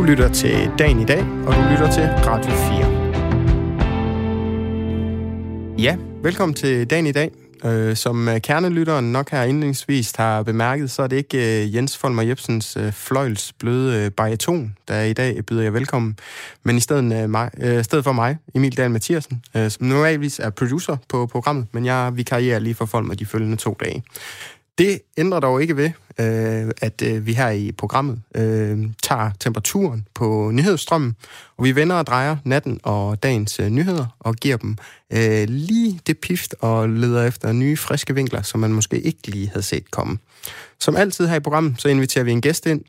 Du lytter til Dagen i dag, og du lytter til Radio 4. Ja, velkommen til Dagen i dag. Øh, som øh, kernelytteren nok her indlægsvis har bemærket, så er det ikke øh, Jens Folmer Jebsens øh, fløjls bløde øh, bariton, der i dag byder jeg velkommen, men i stedet, øh, mig, øh, stedet for mig, Emil Dahl Mathiasen, øh, som normalvis er producer på programmet, men jeg vikarierer lige for Folmer de følgende to dage. Det ændrer dog ikke ved, øh, at øh, vi her i programmet øh, tager temperaturen på nyhedsstrømmen, og vi vender og drejer natten og dagens øh, nyheder og giver dem øh, lige det pift og leder efter nye friske vinkler, som man måske ikke lige havde set komme. Som altid her i programmet, så inviterer vi en gæst ind,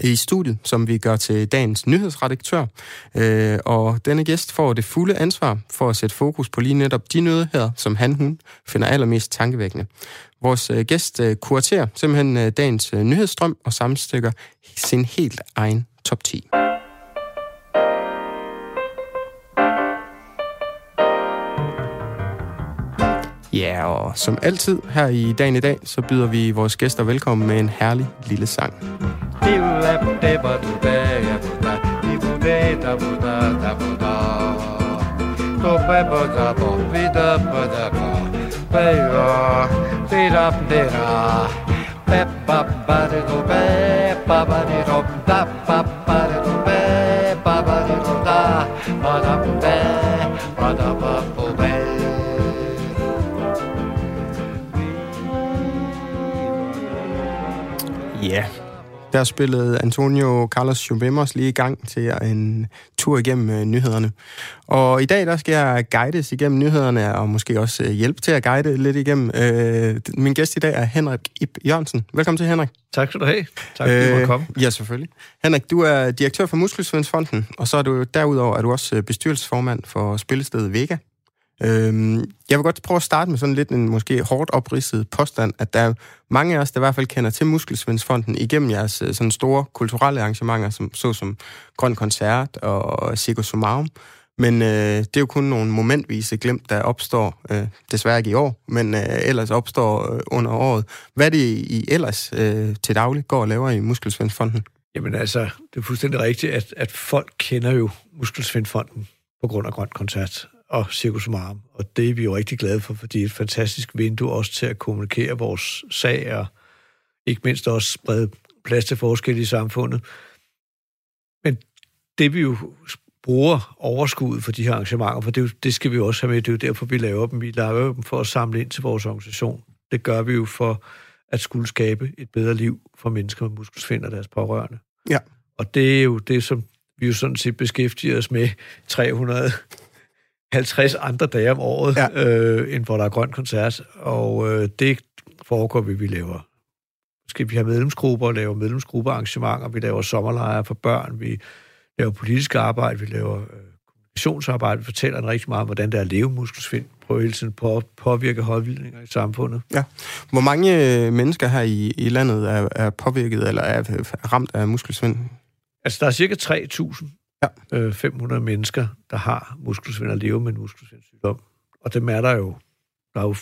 i studiet, som vi gør til dagens nyhedsredaktør. Øh, og denne gæst får det fulde ansvar for at sætte fokus på lige netop de nyheder, som han hun finder allermest tankevækkende. Vores øh, gæst øh, kuraterer simpelthen øh, dagens øh, nyhedsstrøm og sammenstykker sin helt egen top 10. Ja, og som altid her i dagen i dag, så byder vi vores gæster velkommen med en herlig lille sang. ba ba do ba ba do da ba ba do ba ba do da. Ba da ba ba da ba ba Yeah. Der spillede Antonio Carlos Chubemos lige i gang til en tur igennem øh, nyhederne. Og i dag, der skal jeg guides igennem nyhederne, og måske også øh, hjælpe til at guide lidt igennem. Øh, min gæst i dag er Henrik Ip Jørgensen. Velkommen til, Henrik. Tak skal du have. Tak fordi du måtte komme. Ja, selvfølgelig. Henrik, du er direktør for Muskelsvindsfonden, og så er du derudover er du også bestyrelsesformand for spillestedet Vega. Øhm, jeg vil godt prøve at starte med sådan lidt en måske hårdt opridset påstand, at der er mange af os, der i hvert fald kender til Muskelsvindsfonden igennem jeres øh, sådan store kulturelle arrangementer, som, såsom Grøn Koncert og Circus Sumarum. Men øh, det er jo kun nogle momentvise glemt, der opstår, øh, desværre ikke i år, men øh, ellers opstår øh, under året. Hvad er det, I ellers øh, til daglig går og laver i Muskelsvindsfonden? Jamen altså, det er fuldstændig rigtigt, at, at folk kender jo Muskelsvindfonden på grund af Grøn Koncert og Circus Marum. Og det er vi jo rigtig glade for, fordi det er et fantastisk vindue også til at kommunikere vores sag, og ikke mindst også sprede plads til forskel i samfundet. Men det vi jo bruger overskuddet for de her arrangementer, for det, det skal vi jo også have med, det er jo derfor, vi laver dem. Vi laver dem for at samle ind til vores organisation. Det gør vi jo for at skulle skabe et bedre liv for mennesker med muskelsvind og deres pårørende. Ja. Og det er jo det, som vi jo sådan set beskæftiger os med 300 50 andre dage om året, ja. øh, end hvor der er grøn koncert. Og øh, det foregår vi, vi laver. Skal vi have medlemsgrupper, laver medlemsgruppearrangementer, vi laver sommerlejre for børn, vi laver politisk arbejde, vi laver øh, kommunikationsarbejde, vi fortæller en rigtig meget om, hvordan det er at leve muskelsvind, på hele tiden på, påvirke holdvillinger i samfundet. Ja. Hvor mange øh, mennesker her i, i landet er, er påvirket eller er ramt af muskelsvind? Altså, der er cirka 3.000 ja. øh, 500 mennesker, der har muskelsvind og lever med en muskelsvindsygdom. Og dem er der jo. Der er jo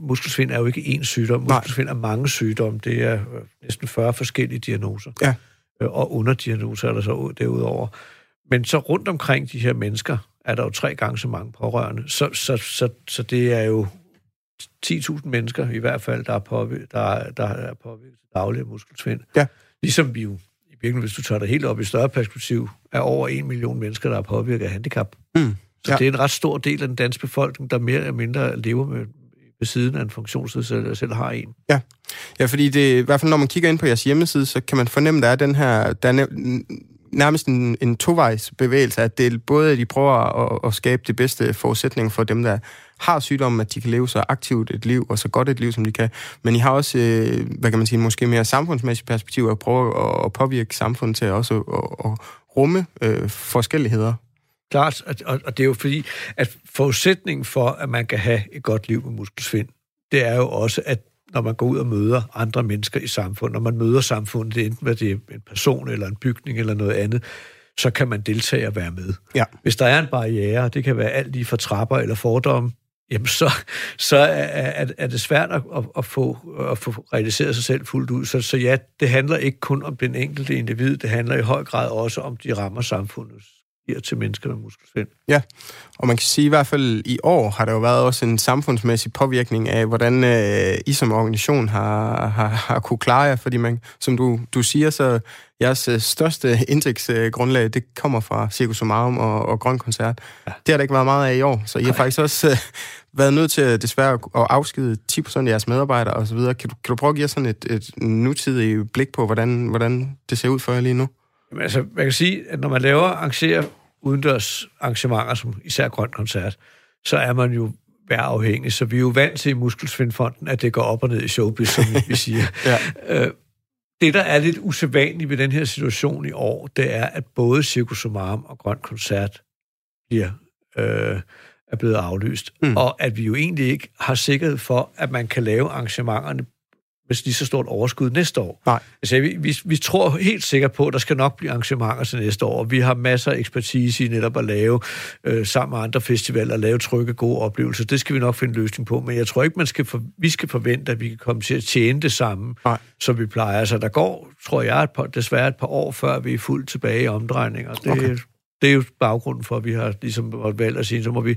muskelsvind er jo ikke én sygdom. Muskelsvind er mange sygdomme. Det er øh, næsten 40 forskellige diagnoser. Ja. Øh, og underdiagnoser er der så derudover. Men så rundt omkring de her mennesker, er der jo tre gange så mange pårørende. Så, så, så, så det er jo 10.000 mennesker i hvert fald, der er påvirket, der, der er påvirket dagligt af muskelsvind. Ja. Ligesom vi jo virkelig, hvis du tager det helt op i større perspektiv, er over en million mennesker, der er påvirket af handicap. Mm. Så ja. det er en ret stor del af den danske befolkning, der mere eller mindre lever med ved siden af en funktionsnedsættelse, selv har en. Ja. ja, fordi det, i hvert fald når man kigger ind på jeres hjemmeside, så kan man fornemme, at der er den her, der er nærmest en, en tovejs bevægelse, at det er både, at de prøver at, at skabe de bedste forudsætning for dem, der har sygdommen, at de kan leve så aktivt et liv, og så godt et liv, som de kan. Men I har også, øh, hvad kan man sige, måske mere samfundsmæssigt perspektiv, at prøve at påvirke samfundet til også at, at rumme øh, forskelligheder. Klart, og, og det er jo fordi, at forudsætningen for, at man kan have et godt liv med muskelsvind, det er jo også, at når man går ud og møder andre mennesker i samfundet, når man møder samfundet, enten hvad det er en person eller en bygning eller noget andet, så kan man deltage og være med. Ja. Hvis der er en barriere, det kan være alt lige fra trapper eller fordomme, jamen så, så er, er, er det svært at, at, at, få, at få realiseret sig selv fuldt ud. Så, så ja, det handler ikke kun om den enkelte individ, det handler i høj grad også om de rammer samfundets giver til mennesker med muskelsvind. Ja, og man kan sige i hvert fald i år har der jo været også en samfundsmæssig påvirkning af, hvordan øh, I som organisation har, har, har kunne klare jer, fordi man, som du, du siger, så jeres øh, største indtægtsgrundlag, det kommer fra Circus Sumarum og, og Grøn Koncert. Ja. Det har der ikke været meget af i år, så I har faktisk også øh, været nødt til desværre at afskede 10% af jeres medarbejdere osv. Kan du, kan du prøve at give sådan et, et nutidigt blik på, hvordan, hvordan det ser ud for jer lige nu? Jamen, altså, man kan sige, at når man laver arrangerer udendørs arrangementer, som især Grøn Koncert, så er man jo være afhængig. Så vi er jo vant til i Muskelsvindfonden, at det går op og ned i showbiz, som vi siger. ja. øh, det, der er lidt usædvanligt ved den her situation i år, det er, at både Circus Sumarum og Grøn Koncert bliver, øh, er blevet aflyst. Mm. Og at vi jo egentlig ikke har sikkerhed for, at man kan lave arrangementerne med lige så stort overskud næste år. Nej. Altså, vi, vi, vi tror helt sikkert på, at der skal nok blive arrangementer til næste år. Vi har masser af ekspertise i netop at lave, øh, sammen med andre festivaler, at lave trygge, gode oplevelser. Det skal vi nok finde løsning på, men jeg tror ikke, man skal for, vi skal forvente, at vi kan komme til at tjene det samme, Nej. som vi plejer. Altså, der går, tror jeg, et par, desværre et par år, før vi er fuldt tilbage i omdrejninger. Det, okay. det er jo baggrunden for, at vi har ligesom valgt at sige, så må vi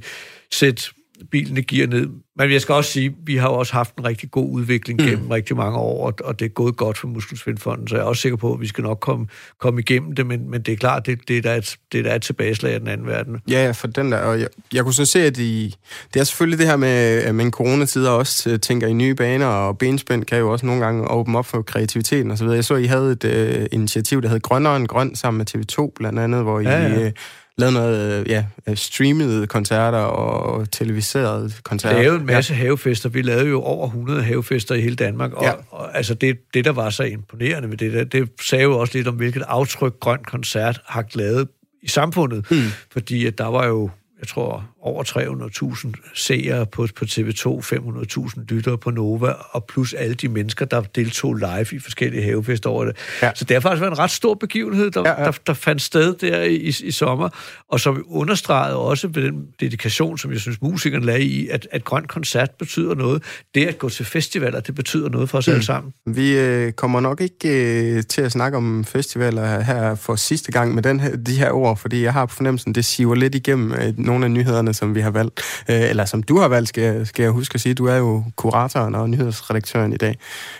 sætte bilene giver ned. Men jeg skal også sige, at vi har også haft en rigtig god udvikling mm. gennem rigtig mange år, og det er gået godt for Muskelsvindfonden, så jeg er også sikker på, at vi skal nok komme, komme igennem det, men, men det er klart, det, det, er der et, det er et tilbageslag af den anden verden. Ja, ja, for den der, og jeg, jeg kunne så se, at I, det er selvfølgelig det her med, med en coronatid, og også tænker i nye baner, og benspænd kan jo også nogle gange åbne op for kreativiteten videre. Jeg så, at I havde et uh, initiativ, der hed Grønnere end Grøn, sammen med TV2 blandt andet, hvor I... Ja, ja øh, lavet noget, ja, streamede koncerter og televiserede koncerter. Er jo en masse ja. havefester. Vi lavede jo over 100 havefester i hele Danmark, og, ja. og altså det, det, der var så imponerende ved det der, det sagde jo også lidt om, hvilket aftryk Grøn Koncert har lavet i samfundet, hmm. fordi at der var jo jeg tror, over 300.000 seere på, på TV2, 500.000 lyttere på Nova, og plus alle de mennesker, der deltog live i forskellige havefester over det. Ja. Så det har faktisk været en ret stor begivenhed, der, ja, ja. der, der fandt sted der i, i sommer, og som understregede også ved den dedikation, som jeg synes, musikeren lagde i, at, at grøn koncert betyder noget. Det at gå til festivaler, det betyder noget for os mm. alle sammen. Vi øh, kommer nok ikke øh, til at snakke om festivaler her for sidste gang med den her, de her ord, fordi jeg har på fornemmelsen, det siver lidt igennem øh, nogle af nyhederne, som vi har valgt, øh, eller som du har valgt, skal, skal jeg huske at sige. Du er jo kuratoren og nyhedsredaktøren i dag.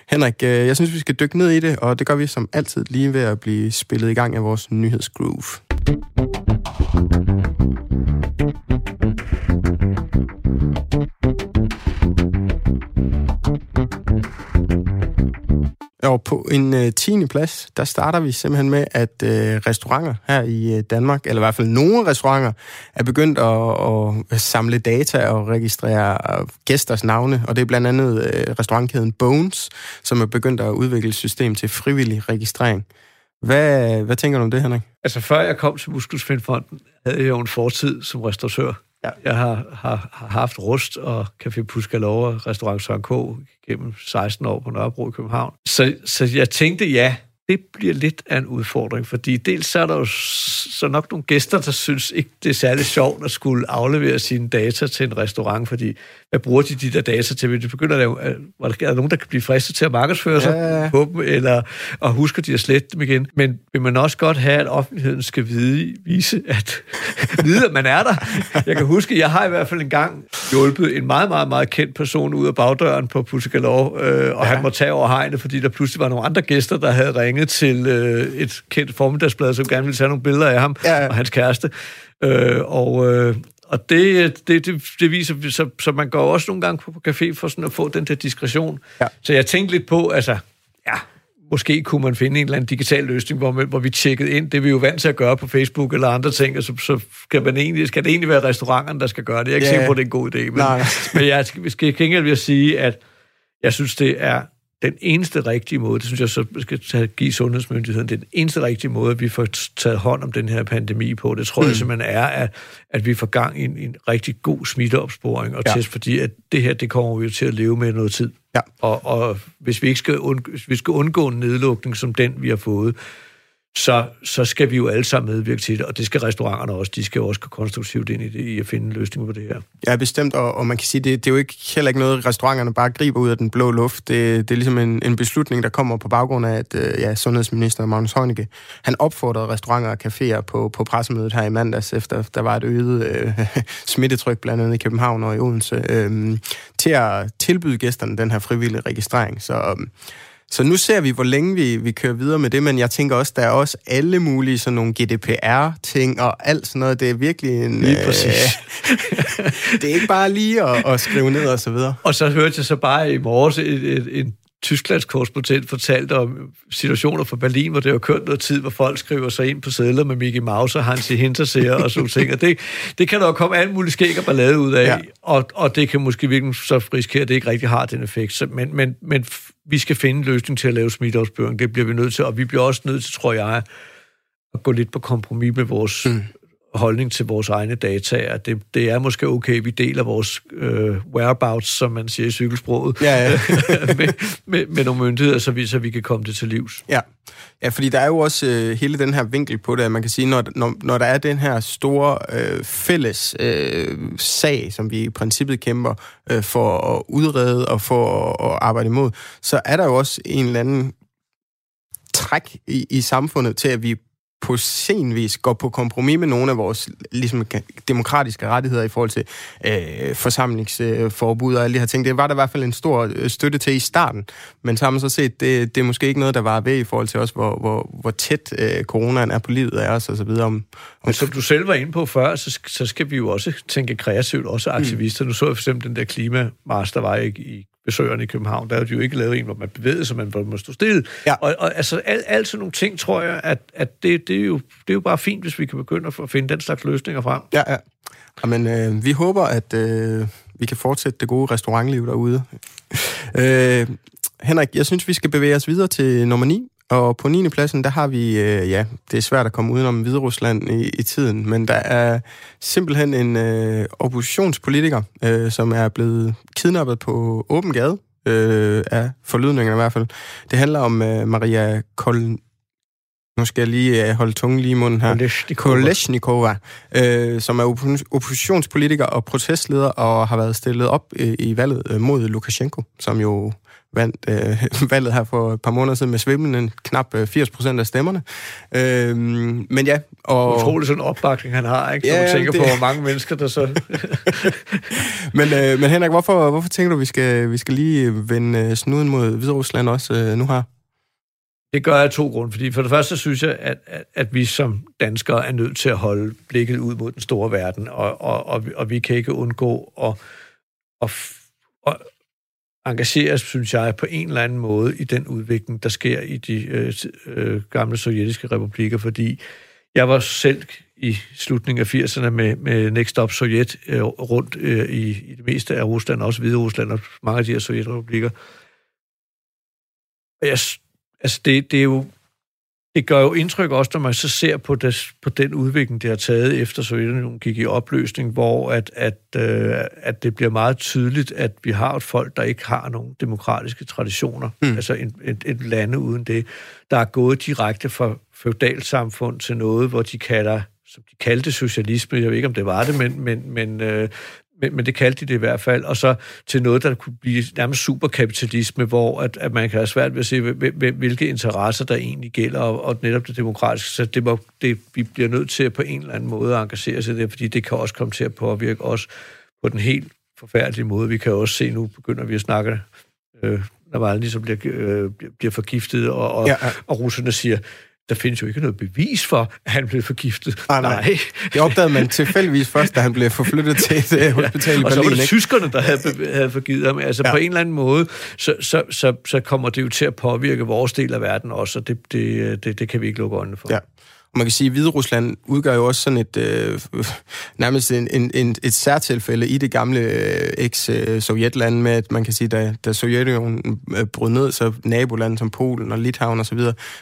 Henrik, øh, jeg synes, vi skal dykke ned i det, og det gør vi som altid lige ved at blive spillet i gang af vores nyhedsgroove. Og på en øh, tiende plads, der starter vi simpelthen med, at øh, restauranter her i øh, Danmark, eller i hvert fald nogle restauranter, er begyndt at, at samle data og registrere øh, gæsters navne. Og det er blandt andet øh, restaurantkæden Bones, som er begyndt at udvikle et system til frivillig registrering. Hvad, hvad tænker du om det, Henrik? Altså, før jeg kom til Muskelsvindfonden, havde jeg jo en fortid som restauratør. Ja. Jeg har, har, har haft Rust og Café Puskalov og Restaurant Søren K gennem 16 år på Nørrebro i København. Så, så jeg tænkte, ja, det bliver lidt af en udfordring, fordi dels så er der jo så nok nogle gæster, der synes ikke, det er særlig sjovt at skulle aflevere sine data til en restaurant, fordi hvad bruger de de der data til? De begynder at lave, er der nogen, der kan blive fristet til at markedsføre sig ja. på dem, eller og husker de at slette dem igen? Men vil man også godt have, at offentligheden skal vide, vise, at, vide, at man er der? Jeg kan huske, jeg har i hvert fald en gang hjulpet en meget, meget, meget kendt person ud af bagdøren på Pussegalov, øh, og ja. han må tage over hegnet, fordi der pludselig var nogle andre gæster, der havde ringet til øh, et kendt formiddagsblad, som gerne ville tage nogle billeder af ham ja. og hans kæreste. Øh, og, øh, og det, det, det, det viser, så, så man går også nogle gange på, på café for sådan at få den der diskretion. Ja. Så jeg tænkte lidt på, altså, ja, måske kunne man finde en eller anden digital løsning, hvor, man, hvor vi tjekkede ind. Det er vi jo vant til at gøre på Facebook eller andre ting, og så, så skal, man egentlig, skal det egentlig være restauranterne, der skal gøre det. Jeg er ikke ja. sikker på, at det er en god idé. Men, Nej. men jeg skal, skal ikke vil sige, at jeg synes, det er den eneste rigtige måde, det synes jeg så skal tage, give sundhedsmyndigheden, det er den eneste rigtige måde, at vi får taget hånd om den her pandemi på. Det tror mm. jeg simpelthen er, at, at vi får gang i en, en rigtig god smitteopsporing og ja. test, fordi at det her, det kommer vi jo til at leve med noget tid. Ja. Og, og hvis, vi ikke skal undgå, hvis vi skal undgå en nedlukning som den, vi har fået, så, så skal vi jo alle sammen medvirke til det, og det skal restauranterne også. De skal jo også gå konstruktivt ind i, det, i at finde en løsning på det her. Ja, bestemt, og, og man kan sige, det, det er jo ikke, heller ikke noget, restauranterne bare griber ud af den blå luft. Det, det er ligesom en, en beslutning, der kommer på baggrund af, at øh, ja, sundhedsminister Magnus Heunicke, han opfordrede restauranter og caféer på, på pressemødet her i mandags, efter der var et øget øh, smittetryk, blandt andet i København og i Odense, øh, til at tilbyde gæsterne den her frivillige registrering. Så øh, så nu ser vi, hvor længe vi, vi kører videre med det, men jeg tænker også, der er også alle mulige sådan nogle GDPR-ting og alt sådan noget. Det er virkelig en... Lige præcis. Øh, det er ikke bare lige at, at skrive ned og så videre. Og så hørte jeg så bare i morges en, en, en Tysklands korrespondent fortalte om situationer fra Berlin, hvor det har kørt noget tid, hvor folk skriver sig ind på sædler med Mickey Mouse og Hansi Hinterseer og sådan ting. Og det, det kan der jo komme alt muligt skæg og ballade ud af, ja. og, og det kan måske virkelig så risikere, at det ikke rigtig har den effekt. Så, men, men, men vi skal finde en løsning til at lave smitteopspøring. Det bliver vi nødt til, og vi bliver også nødt til, tror jeg, at gå lidt på kompromis med vores mm holdning til vores egne data, at det, det er måske okay, vi deler vores øh, whereabouts, som man siger i cykelsproget, ja, ja. med, med, med nogle myndigheder, så vi, så vi kan komme det til livs. Ja, ja fordi der er jo også øh, hele den her vinkel på det, at man kan sige, når, når, når der er den her store øh, fælles øh, sag, som vi i princippet kæmper øh, for at udrede og for at, at arbejde imod, så er der jo også en eller anden træk i, i samfundet til, at vi på sen vis går på kompromis med nogle af vores ligesom, demokratiske rettigheder i forhold til øh, forsamlingsforbud og alle de her ting. Det var der i hvert fald en stor øh, støtte til i starten, men så har man så set, det, det er måske ikke noget, der var ved i forhold til også, hvor, hvor, hvor tæt øh, coronaen er på livet af os og så videre. Om, om... Men som du selv var inde på før, så, så skal vi jo også tænke kreativt, også aktivister. Mm. Nu så jeg for eksempel den der klimamarsch, der var i, i besøgerne i København, der er jo ikke lavet en, hvor man bevæger sig, men hvor man står stille. Ja. Og, og altså, alt, alt sådan nogle ting, tror jeg, at, at det, det, er jo, det er jo bare fint, hvis vi kan begynde at finde den slags løsninger frem. Ja, ja. Men øh, vi håber, at øh, vi kan fortsætte det gode restaurantliv derude. øh, Henrik, jeg synes, vi skal bevæge os videre til nummer 9, og på 9. pladsen, der har vi, øh, ja, det er svært at komme udenom Hvide Rusland i, i tiden, men der er simpelthen en øh, oppositionspolitiker, øh, som er blevet kidnappet på åben gade, øh, af forlydningerne i hvert fald. Det handler om øh, Maria Kol... Nu skal jeg lige øh, holde tungen lige i munden her. Kolesnikova, øh, som er oppositionspolitiker og protestleder og har været stillet op øh, i valget øh, mod Lukashenko, som jo vandt øh, valget her for et par måneder siden med svimlende knap øh, 80 procent af stemmerne. Øh, men ja, og... Utrolig sådan en opbakning, han har, ikke? Når ja, man tænker det... på, hvor mange mennesker, der så... men, øh, men Henrik, hvorfor, hvorfor tænker du, vi skal, vi skal lige vende øh, snuden mod Hviderusland også øh, nu her? Det gør jeg af to grunde. Fordi for det første synes jeg, at, at, at vi som danskere er nødt til at holde blikket ud mod den store verden, og, og, og, og vi kan ikke undgå at, at, at, engageres, synes jeg, på en eller anden måde i den udvikling, der sker i de øh, øh, gamle sovjetiske republikker, fordi jeg var selv i slutningen af 80'erne med, med Next Stop Sovjet øh, rundt øh, i, i det meste af Rusland, også Hvide Rusland og mange af de her sovjetrepublikker. Og jeg, altså det, det er jo det gør jo indtryk også, når man så ser på, det, på den udvikling, det har taget efter Sovjetunionen gik i opløsning, hvor at, at, øh, at det bliver meget tydeligt, at vi har et folk, der ikke har nogen demokratiske traditioner. Mm. Altså en, et, et lande uden det, der er gået direkte fra feudalsamfund til noget, hvor de kalder som de kaldte socialisme, jeg ved ikke, om det var det, men, men, men, øh, men, men det kaldte de det i hvert fald, og så til noget, der kunne blive nærmest superkapitalisme, hvor at, at man kan have svært ved at se, hvilke interesser der egentlig gælder, og, og netop det demokratiske. Så det må, det, vi bliver nødt til at på en eller anden måde at engagere sig i det, fordi det kan også komme til at påvirke os på den helt forfærdelige måde. Vi kan også se, nu begynder vi at snakke, øh, Navalny så bliver, øh, bliver forgiftet, og, og, ja, ja. og russerne siger, der findes jo ikke noget bevis for, at han blev forgiftet. Ah, nej, nej. Det opdagede man tilfældigvis først, da han blev forflyttet til et uh, hospital ja, i Berlin. Og så var det ikke? tyskerne, der havde, havde forgivet ham. Altså ja. på en eller anden måde, så, så, så, så kommer det jo til at påvirke vores del af verden også, og det, det, det, det kan vi ikke lukke øjnene for. Ja. Og man kan sige, at Hvide Rusland udgør jo også sådan et øh, nærmest en, en, en, et særtilfælde i det gamle øh, eks-Sovjetland med, at man kan sige, da, da Sovjetunionen øh, brød ned, så nabolande som Polen og Litauen osv.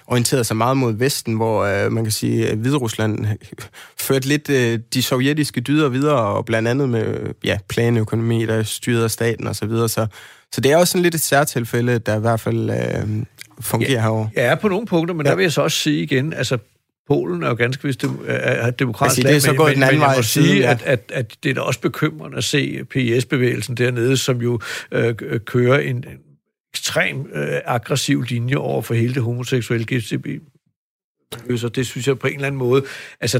orienterede sig meget mod Vesten, hvor øh, man kan sige, at Hvide Rusland førte lidt øh, de sovjetiske dyder videre, og blandt andet med ja, planøkonomi, der styrede af staten osv. Så, så, så det er også sådan lidt et særtilfælde, der i hvert fald øh, fungerer ja, herovre. Ja, på nogle punkter, men ja. der vil jeg så også sige igen, altså Polen er jo ganske vist dem, er demokratisk altså, det er så gået men, den anden men jeg må sige, ja. at, at, at det er da også bekymrende at se PIS-bevægelsen dernede, som jo øh, kører en, ekstrem øh, aggressiv linje over for hele det homoseksuelle GTB. Så det synes jeg på en eller anden måde, altså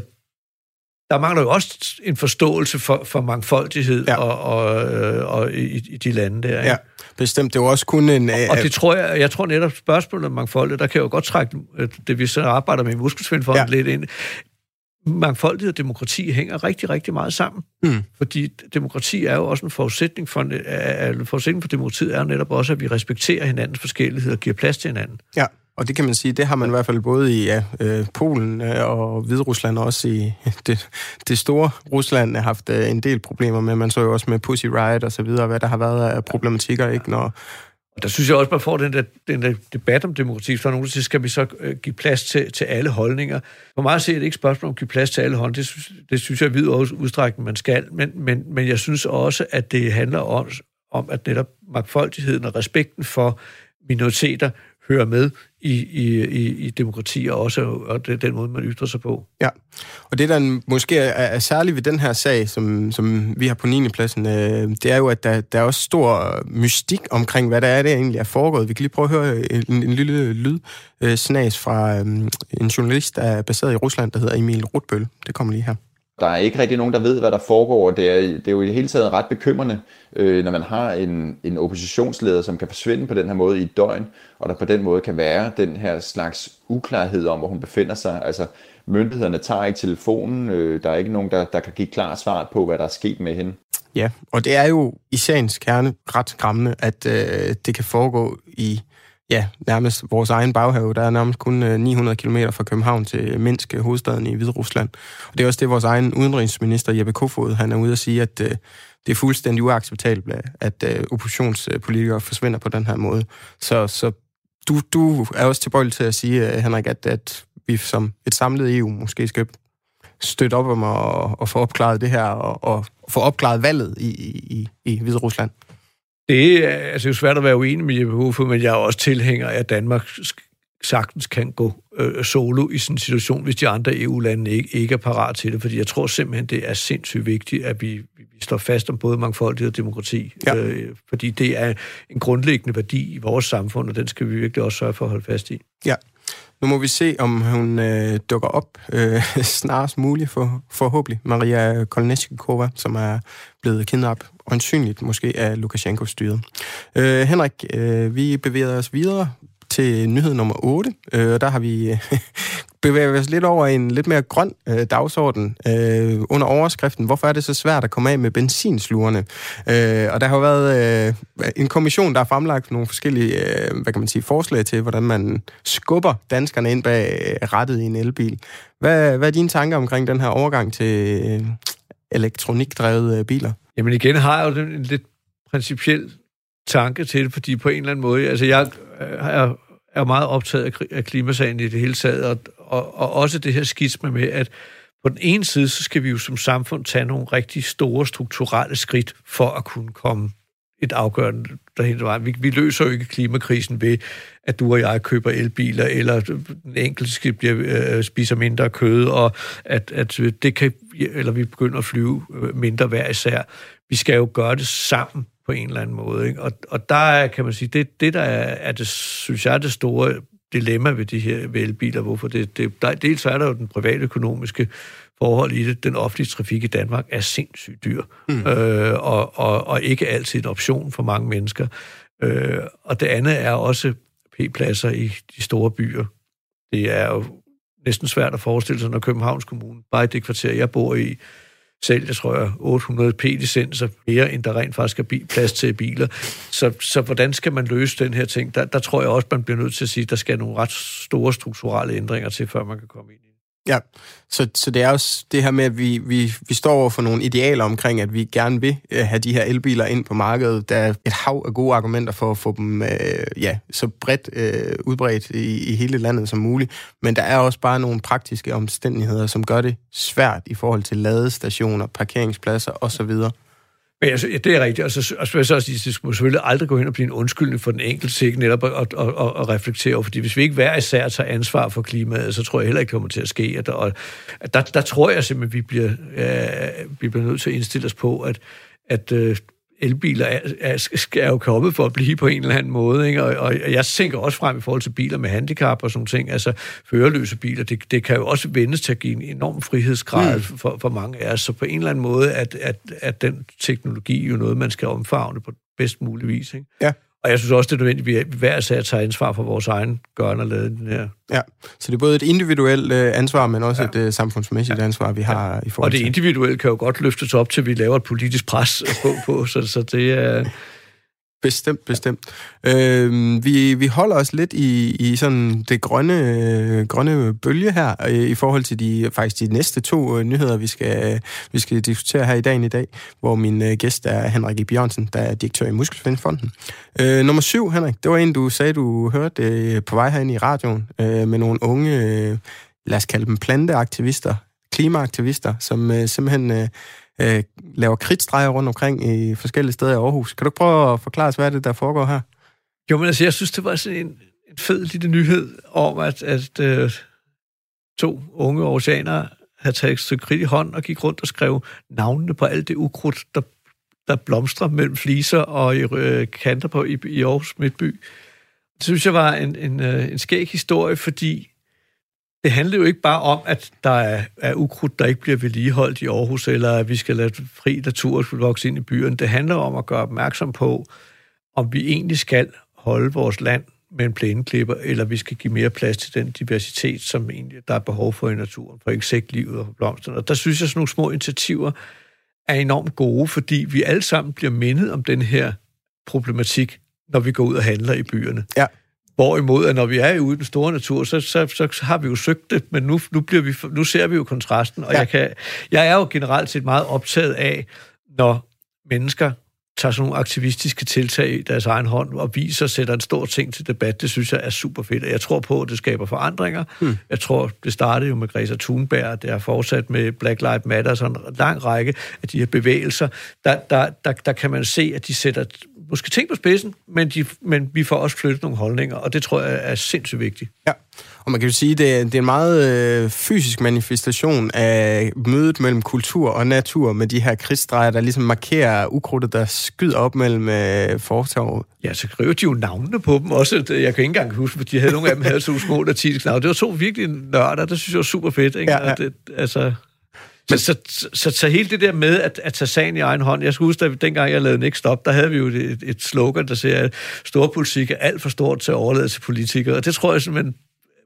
der mangler jo også en forståelse for, for mangfoldighed Ja. og, og, øh, og i, i de lande der. Ikke? Ja, bestemt. Det var også kun en... Og det tror jeg, jeg tror netop spørgsmålet om mangfoldighed, der kan jeg jo godt trække øh, det, vi så arbejder med i Muskelsvindfonden Ja. lidt ind. Mangfoldighed og demokrati hænger rigtig, rigtig meget sammen. Mm. Fordi demokrati er jo også en forudsætning for, øh, en forudsætning for demokratiet er jo netop også, at vi respekterer hinandens forskellighed og giver plads til hinanden. Ja, og det kan man sige, det har man i hvert fald både i ja, øh, Polen øh, og Hviderusland, og også i det, det store Rusland har haft øh, en del problemer med. Man så jo også med Pussy Riot og så videre, hvad der har været af problematikker, ikke? Når, Og der synes jeg også, man får den der, den der debat om demokrati, for nogen der siger, skal vi så øh, give plads til, til alle holdninger. For mig ser er det ikke spørgsmål om at give plads til alle holdninger. Det synes, det synes jeg i vid udstrækning, man skal. Men, men, men jeg synes også, at det handler om, om at netop magtfoldigheden og respekten for minoriteter hører med i, i, i, i demokrati, og også og det er den måde, man ytrer sig på. Ja, og det der måske er, er særligt ved den her sag, som, som vi har på 9. pladsen, øh, det er jo, at der, der er også stor mystik omkring, hvad der er, det egentlig er foregået. Vi kan lige prøve at høre øh, en, en lille lydsnas fra øh, en journalist, der er baseret i Rusland, der hedder Emil Rutbøl. Det kommer lige her. Der er ikke rigtig nogen, der ved, hvad der foregår. Det er, det er jo i det hele taget ret bekymrende, øh, når man har en, en oppositionsleder, som kan forsvinde på den her måde i et døgn, og der på den måde kan være den her slags uklarhed om, hvor hun befinder sig. Altså, myndighederne tager ikke telefonen. Øh, der er ikke nogen, der, der kan give klar svar på, hvad der er sket med hende. Ja, og det er jo i sagens kerne ret skræmmende, at øh, det kan foregå i ja, nærmest vores egen baghave. Der er nærmest kun øh, 900 km fra København til Minsk, øh, hovedstaden i Hviderusland. Og det er også det, vores egen udenrigsminister Jeppe Kofod, han er ude at sige, at øh, det er fuldstændig uacceptabelt, at øh, oppositionspolitikere forsvinder på den her måde. Så, så du, du er også tilbøjelig til at sige, øh, Henrik, at, at vi som et samlet EU måske skal støtte op om at, at få opklaret det her og, og få opklaret valget i, i, i Hviderusland. Rusland? Det er altså, jo svært at være uenig med Jeppe Kofod, men jeg er også tilhænger af, at Danmark sagtens kan gå øh, solo i sådan en situation, hvis de andre EU-lande ikke, ikke er parat til det, fordi jeg tror simpelthen, det er sindssygt vigtigt, at vi, vi står fast om både mangfoldighed og demokrati, Ja. øh, fordi det er en grundlæggende værdi i vores samfund, og den skal vi virkelig også sørge for at holde fast i. Ja. Nu må vi se, om hun øh, dukker op øh, snarest muligt, for, forhåbentlig. Maria Kolneskikova, som er blevet kidnappet, åndsynligt måske af Lukashenkos styre. Øh, Henrik, øh, vi bevæger os videre til nyhed nummer 8, øh, og der har vi øh, bevæget os lidt over i en lidt mere grøn øh, dagsorden øh, under overskriften, hvorfor er det så svært at komme af med benzinslugerne? Øh, og der har været øh, en kommission, der har fremlagt nogle forskellige øh, hvad kan man sige, forslag til, hvordan man skubber danskerne ind bag rettet rattet i en elbil. Hvad, hvad er dine tanker omkring den her overgang til øh, elektronikdrevede øh, biler? Jamen igen har jeg jo en lidt principiel tanke til det, fordi på en eller anden måde, altså jeg øh, er, er meget optaget af, klimasagen i det hele taget, og, og, og også det her skitsme med, at på den ene side, så skal vi jo som samfund tage nogle rigtig store strukturelle skridt for at kunne komme et afgørende der hele vejen. Vi, vi løser jo ikke klimakrisen ved, at du og jeg køber elbiler, eller den enkelte skal bliver, øh, spiser mindre kød, og at, at det kan, eller vi begynder at flyve øh, mindre hver især. Vi skal jo gøre det sammen på en eller anden måde. Ikke? Og, og der er, kan man sige, det, det der er, er det, synes jeg, er det store dilemma ved de her ved elbiler, hvorfor det, det der, dels er der jo den privatøkonomiske forhold i det. Den offentlige trafik i Danmark er sindssygt dyr, mm. øh, og, og, og ikke altid en option for mange mennesker. Øh, og det andet er også p-pladser i de store byer. Det er jo næsten svært at forestille sig, når Københavns Kommune, bare i det kvarter, jeg bor i, sælger, tror jeg, 800 p-licenser, mere end der rent faktisk er plads til biler. Så, så hvordan skal man løse den her ting? Der, der tror jeg også, man bliver nødt til at sige, at der skal nogle ret store strukturelle ændringer til, før man kan komme ind i. Ja, så, så det er også det her med, at vi, vi, vi står over for nogle idealer omkring, at vi gerne vil øh, have de her elbiler ind på markedet. Der er et hav af gode argumenter for at få dem øh, ja, så bredt øh, udbredt i, i hele landet som muligt. Men der er også bare nogle praktiske omstændigheder, som gør det svært i forhold til ladestationer, parkeringspladser osv. Men altså, ja, det er rigtigt, og så, og så vil jeg så også sige, det skulle selvfølgelig aldrig gå hen og blive en undskyldning for den enkelte, til netop at, at, at, at reflektere over, fordi hvis vi ikke hver især tager ansvar for klimaet, så tror jeg heller ikke, det kommer til at ske. At der, og, at der, der tror jeg simpelthen, vi bliver, øh, vi bliver nødt til at indstille os på, at, at øh, elbiler er, er, er jo kommet for at blive på en eller anden måde, ikke? Og, og jeg tænker også frem i forhold til biler med handicap og sådan ting, altså førerløse biler, det, det kan jo også vendes til at give en enorm frihedsgrad mm. for, for mange af os, så på en eller anden måde, at, at, at den teknologi jo noget, man skal omfavne på bedst mulig vis, ikke? Ja. Og jeg synes også, det er nødvendigt, at vi hver sag tager ansvar for vores egen gørne og lade den her. Ja, så det er både et individuelt øh, ansvar, men også ja. et øh, samfundsmæssigt ja. ansvar, vi har ja. i forhold til. Og det individuelle kan jo godt løftes op til, at vi laver et politisk pres på, på så, så det er... Bestemt, bestemt. Øh, vi, vi holder os lidt i, i sådan det grønne, øh, grønne bølge her, øh, i forhold til de faktisk de næste to øh, nyheder, vi skal, øh, vi skal diskutere her i dagen i dag, hvor min øh, gæst er Henrik E. Bjørnsen, der er direktør i Muskelsvindfonden. Øh, nummer syv, Henrik, det var en, du sagde, du hørte øh, på vej herinde i radioen, øh, med nogle unge, øh, lad os kalde dem planteaktivister, klimaaktivister, som øh, simpelthen... Øh, øh, laver kritstreger rundt omkring i forskellige steder i Aarhus. Kan du prøve at forklare os, hvad er det, der foregår her? Jo, men altså, jeg synes, det var sådan en, en fed lille nyhed om, at, at øh, to unge oceanere havde taget et stykke kridt i hånd og gik rundt og skrev navnene på alt det ukrudt, der, der blomstrer mellem fliser og i, øh, kanter på i, i Aarhus Midtby. Det synes jeg var en, en, øh, en skæg historie, fordi det handler jo ikke bare om, at der er, er ukrudt, der ikke bliver vedligeholdt i Aarhus, eller at vi skal lade fri natur vokse ind i byen. Det handler om at gøre opmærksom på, om vi egentlig skal holde vores land med en plæneklipper, eller vi skal give mere plads til den diversitet, som egentlig der er behov for i naturen, for insektlivet og for blomsterne. Og der synes jeg, at sådan nogle små initiativer er enormt gode, fordi vi alle sammen bliver mindet om den her problematik, når vi går ud og handler i byerne. Ja. Hvorimod, at når vi er ude i den store natur, så, så, så har vi jo søgt det, men nu, nu, bliver vi, nu ser vi jo kontrasten, og ja. jeg, kan, jeg er jo generelt set meget optaget af, når mennesker tager sådan nogle aktivistiske tiltag i deres egen hånd og viser og sætter en stor ting til debat, det synes jeg er super fedt. jeg tror på, at det skaber forandringer. Hmm. Jeg tror, det startede jo med Greta Thunberg, det har fortsat med Black Lives Matter, sådan en lang række af de her bevægelser. Der, der, der, der kan man se, at de sætter måske ting på spidsen, men, de, men vi får også flyttet nogle holdninger, og det tror jeg er sindssygt vigtigt. Ja, og man kan jo sige, at det, det er en meget øh, fysisk manifestation af mødet mellem kultur og natur med de her kridtstreger, der ligesom markerer ukrudtet, der skyder op mellem øh, fortorvet. Ja, så skriver de jo navnene på dem også. Jeg kan ikke engang huske, at de havde nogle af dem havde så små latinske navne. Det var to virkelig nørder, det synes jeg var super fedt. Ikke? Ja, ja. Det, altså, men, så, så, så, så hele det der med at, at tage sagen i egen hånd, jeg skal huske, at dengang jeg lavede Next Stop, der havde vi jo et, et slogan, der siger, at storpolitik er alt for stort til at overlade til politikere, og det tror jeg simpelthen